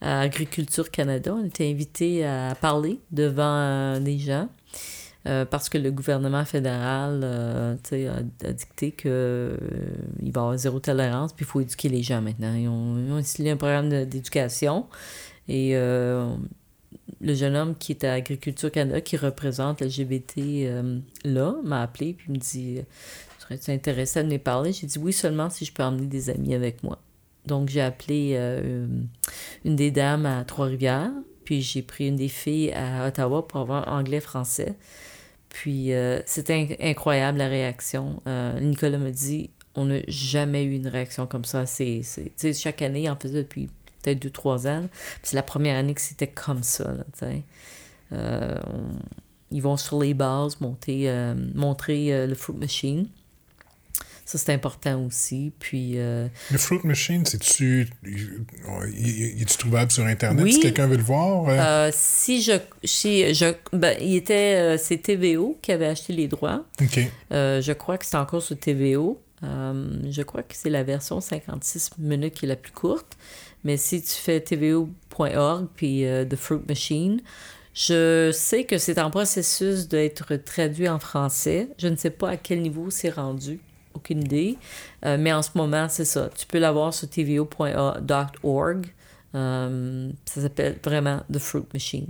à Agriculture Canada. On était invité à parler devant euh, des gens. Parce que le gouvernement fédéral a, a, dicté qu'il va y avoir zéro tolérance, puis il faut éduquer les gens maintenant. Ils ont, ils ont installé un programme d'éducation. Et le jeune homme qui est à Agriculture Canada, qui représente LGBT là, m'a appelé, puis me dit Serais-tu intéressé à venir parler? J'ai dit oui seulement si je peux emmener des amis avec moi. Donc, j'ai appelé euh, une des dames à Trois-Rivières, puis j'ai pris une des filles à Ottawa pour avoir anglais-français. Puis, euh, c'était incroyable la réaction. Euh, Nicolas me dit on n'a jamais eu une réaction comme ça. C'est, chaque année, en faisait depuis peut-être deux, trois ans. c'est la première année que c'était comme ça. ils vont sur les bases monter, montrer le fruit machine. Ça, c'est important aussi. Puis, euh, Le Fruit Machine, c'est-tu. Est-tu trouvable sur Internet si quelqu'un veut le voir? Euh? Euh, si je. Si je ben, il était. c'est TVO qui avait acheté les droits. OK. je crois que c'est encore sur TVO. je crois que c'est la version 56 minutes qui est la plus courte. Mais si tu fais tvo.org puis The Fruit Machine, je sais que c'est en processus d'être traduit en français. Je ne sais pas à quel niveau c'est rendu aucune idée. Euh, mais en ce moment, c'est ça. Tu peux l'avoir sur tvo.org. Euh, ça s'appelle vraiment The Fruit Machine.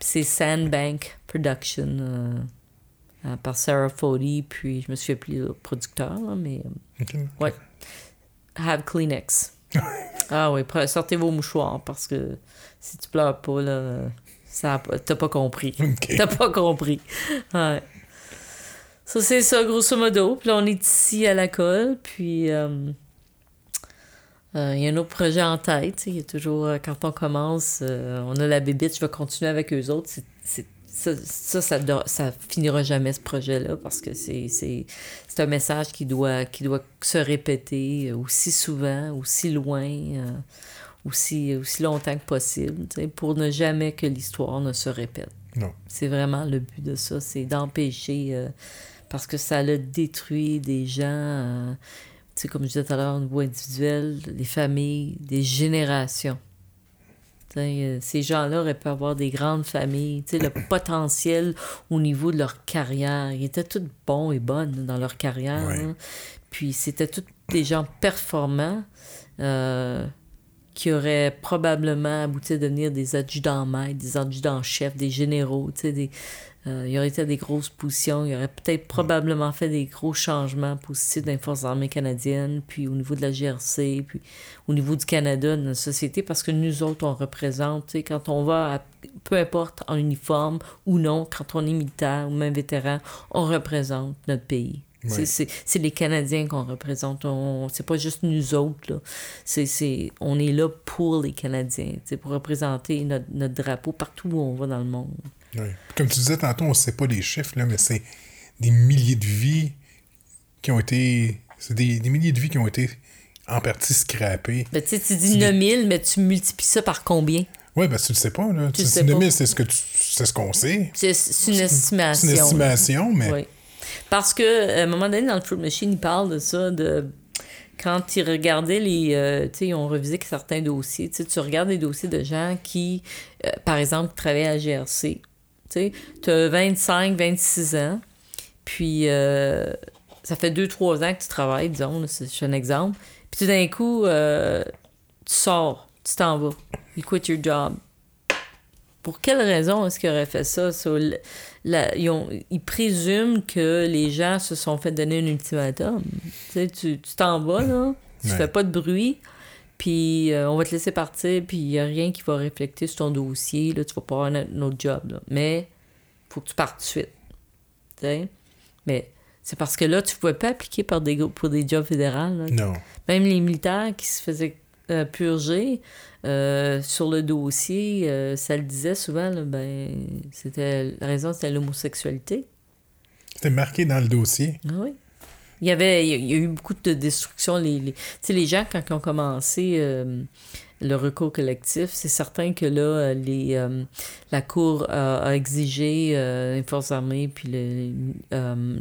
C'est Sandbank Production euh, par Sarah Foley, puis je me suis appelé le producteur, mais. Ouais. Have Kleenex. ah oui, sortez vos mouchoirs parce que si tu pleures pas, là, ça, t'as pas compris. T'as pas compris. Ouais. Ça, c'est ça, grosso modo. Puis là, on est ici à la colle. Puis, euh, euh, il y a un autre projet en tête. Il y a toujours, euh, quand on commence, on a la bébite, je vais continuer avec eux autres. C'est, ça, ça, ça, ça, finira jamais ce projet-là parce que c'est, c'est, un message qui doit, qui doit se répéter aussi souvent, aussi loin, aussi, aussi longtemps que possible, pour ne jamais que l'histoire ne se répète. Non. C'est vraiment le but de ça, c'est d'empêcher parce que ça a détruit des gens, euh, tu sais, comme je disais tout à l'heure, au niveau individuel, des familles, des générations. Euh, ces gens-là auraient pu avoir des grandes familles, le potentiel au niveau de leur carrière. Ils étaient tous bons et bonnes dans leur carrière. Hein. Puis c'était tous des gens performants euh, qui auraient probablement abouti à devenir des adjudants-maîtres, des adjudants-chefs, des généraux, des, euh, il aurait été à des grosses positions. Il aurait peut-être probablement fait des gros changements positifs dans les forces armées canadiennes, puis au niveau de la GRC, puis au niveau du Canada, de notre société, parce que nous autres, on représente, quand on va, peu importe en uniforme ou non, quand on est militaire ou même vétéran, on représente notre pays. C'est les Canadiens qu'on représente. C'est pas juste nous autres. Là. c'est on est là pour les Canadiens, pour représenter notre, notre drapeau partout où on va dans le monde. Comme tu disais tantôt, on ne sait pas les chiffres, là, mais c'est des milliers de vies qui ont été. C'est des, milliers de vies qui ont été en partie scrappées. Ben, tu dis 9000, mais tu multiplies ça par combien? Oui, ben tu le sais pas. Là. Tu 9000, c'est ce que c'est ce qu'on sait. C'est une estimation. C'est une estimation, mais. Oui. Parce que à un moment donné, dans le Fruit Machine, il parle de ça, de quand ils regardaient les. Euh, tu sais, ils ont revisé certains dossiers. Tu regardes les dossiers de gens qui, euh, par exemple, travaillent à GRC tu as 25, 26 ans, puis euh, ça fait 2-3 ans que tu travailles, disons, c'est un exemple. Puis tout d'un coup, euh, tu sors, tu t'en vas, you quit your job. Pour quelle raison est-ce qu'ils auraient fait ça? ils, présument que les gens se sont fait donner un ultimatum. tu t'en vas, là, tu fais pas de bruit, puis euh, on va te laisser partir, puis il n'y a rien qui va refléter sur ton dossier. Là, tu vas pas avoir un, autre job. Là. Mais faut que tu partes tout de suite. Mais c'est parce que là, tu ne pouvais pas appliquer pour des, pour des jobs fédéraux. Non. Même les militaires qui se faisaient euh, purger euh, sur le dossier, ça le disait souvent, ben, c'était la raison, c'était l'homosexualité. C'était marqué dans le dossier. Ah oui. Il y avait il y a eu beaucoup de destruction. Les, les, les gens, quand ils ont commencé euh, le recours collectif, c'est certain que là, les, euh, la Cour a exigé, euh, les forces armées, puis le,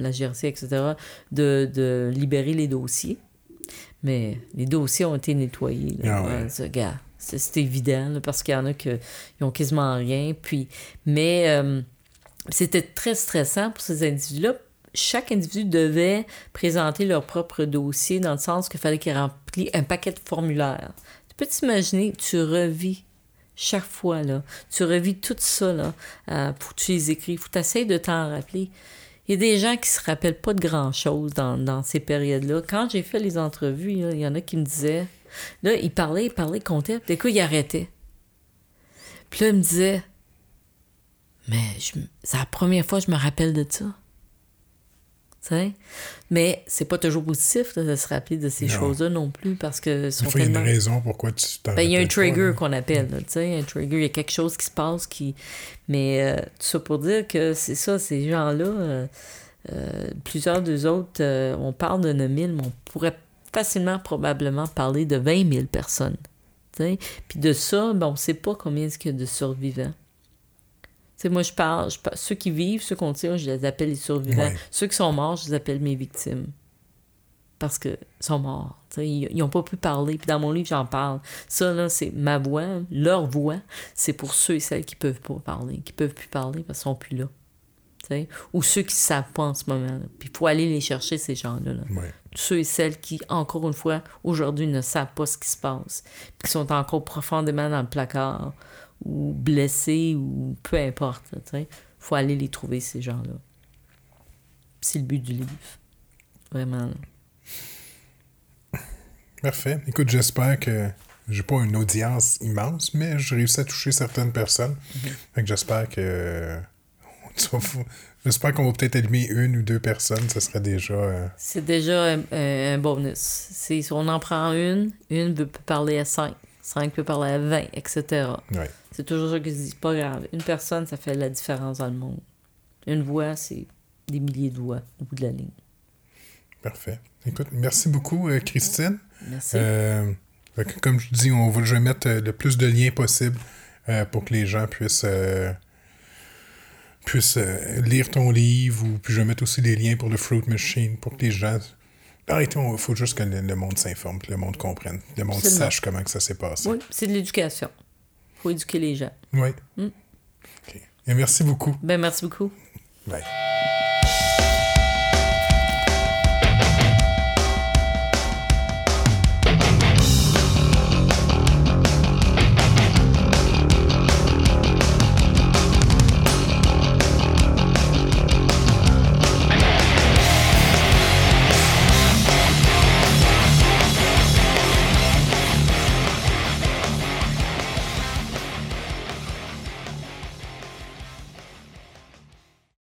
la GRC, etc., de, de, libérer les dossiers. Mais les dossiers ont été nettoyés. Là. Ah c'est évident, parce qu'il y en a qui n'ont quasiment rien. Puis, mais c'était très stressant pour ces individus-là chaque individu devait présenter leur propre dossier dans le sens qu'il fallait qu'il remplisse un paquet de formulaires. Tu peux t'imaginer, tu revis chaque fois, là. Tu revis tout ça, là. Euh, que tu les écris. Faut que tu essaies de t'en rappeler. Il y a des gens qui se rappellent pas de grand-chose dans, ces périodes-là. Quand j'ai fait les entrevues, il y en a qui me disaient... Là, ils parlaient, ils parlaient, ils comptaient. Puis, coup, ils arrêtaient. Puis là, ils me disaient... Mais c'est la première fois que je me rappelle de ça. Mais c'est pas toujours positif de se rappeler de ces choses-là non plus parce que. Sont il y a une raison pourquoi tu t'en ben, Il y a un trigger qu'on appelle, tu sais, un trigger, il y a quelque chose qui se passe qui. Mais euh, tout ça pour dire que c'est ça, ces gens-là, euh, euh, plusieurs d'eux autres, on parle de 9 000, mais on pourrait facilement, probablement parler de 20 000 personnes. Puis de ça, ben, on ne sait pas combien il y a de survivants moi, je parle, ceux qui vivent, ceux qu'on tire, je les appelle les survivants. Ceux qui sont morts, je les appelle mes victimes. Parce qu'ils sont morts. ils n'ont pas pu parler. Puis dans mon livre, j'en parle. Ça, là, c'est ma voix, leur voix. C'est pour ceux et celles qui peuvent pas parler, qui peuvent plus parler parce qu'ils sont plus là. Ou ceux qui ne savent pas en ce moment. Puis il faut aller les chercher, ces gens-là. Ceux et celles qui, encore une fois, aujourd'hui, ne savent pas ce qui se passe. Puis qui sont encore profondément dans le placard ou blessés ou peu importe. Il faut aller les trouver, ces gens-là. C'est le but du livre. Vraiment. Parfait. Écoute, j'espère que j'ai pas une audience immense, mais j'ai réussi à toucher certaines personnes. Mm j'espère que. J'espère qu'on va peut-être allumer une ou deux personnes, ce serait déjà. Euh, C'est déjà un, bonus. Si on en prend une, une peut parler à cinq, cinq peut parler à vingt, etc. Ouais. C'est toujours ça que je dis, pas grave. Une personne, ça fait la différence dans le monde. Une voix, c'est des milliers de voix au bout de la ligne. Parfait. Écoute, merci beaucoup, euh, Christine. Merci. Euh, comme je dis, on va, je vais mettre euh, le plus de liens possible pour que les gens puissent, puissent lire ton livre. Ou, puis je vais mettre aussi des liens pour le Fruit Machine pour que les gens. Il faut juste que le, monde s'informe, que le monde comprenne, que le monde sache comment que ça s'est passé. Oui, c'est de l'éducation faut éduquer les gens. Oui. Hmm. Et merci beaucoup. Ben, merci beaucoup. Bye.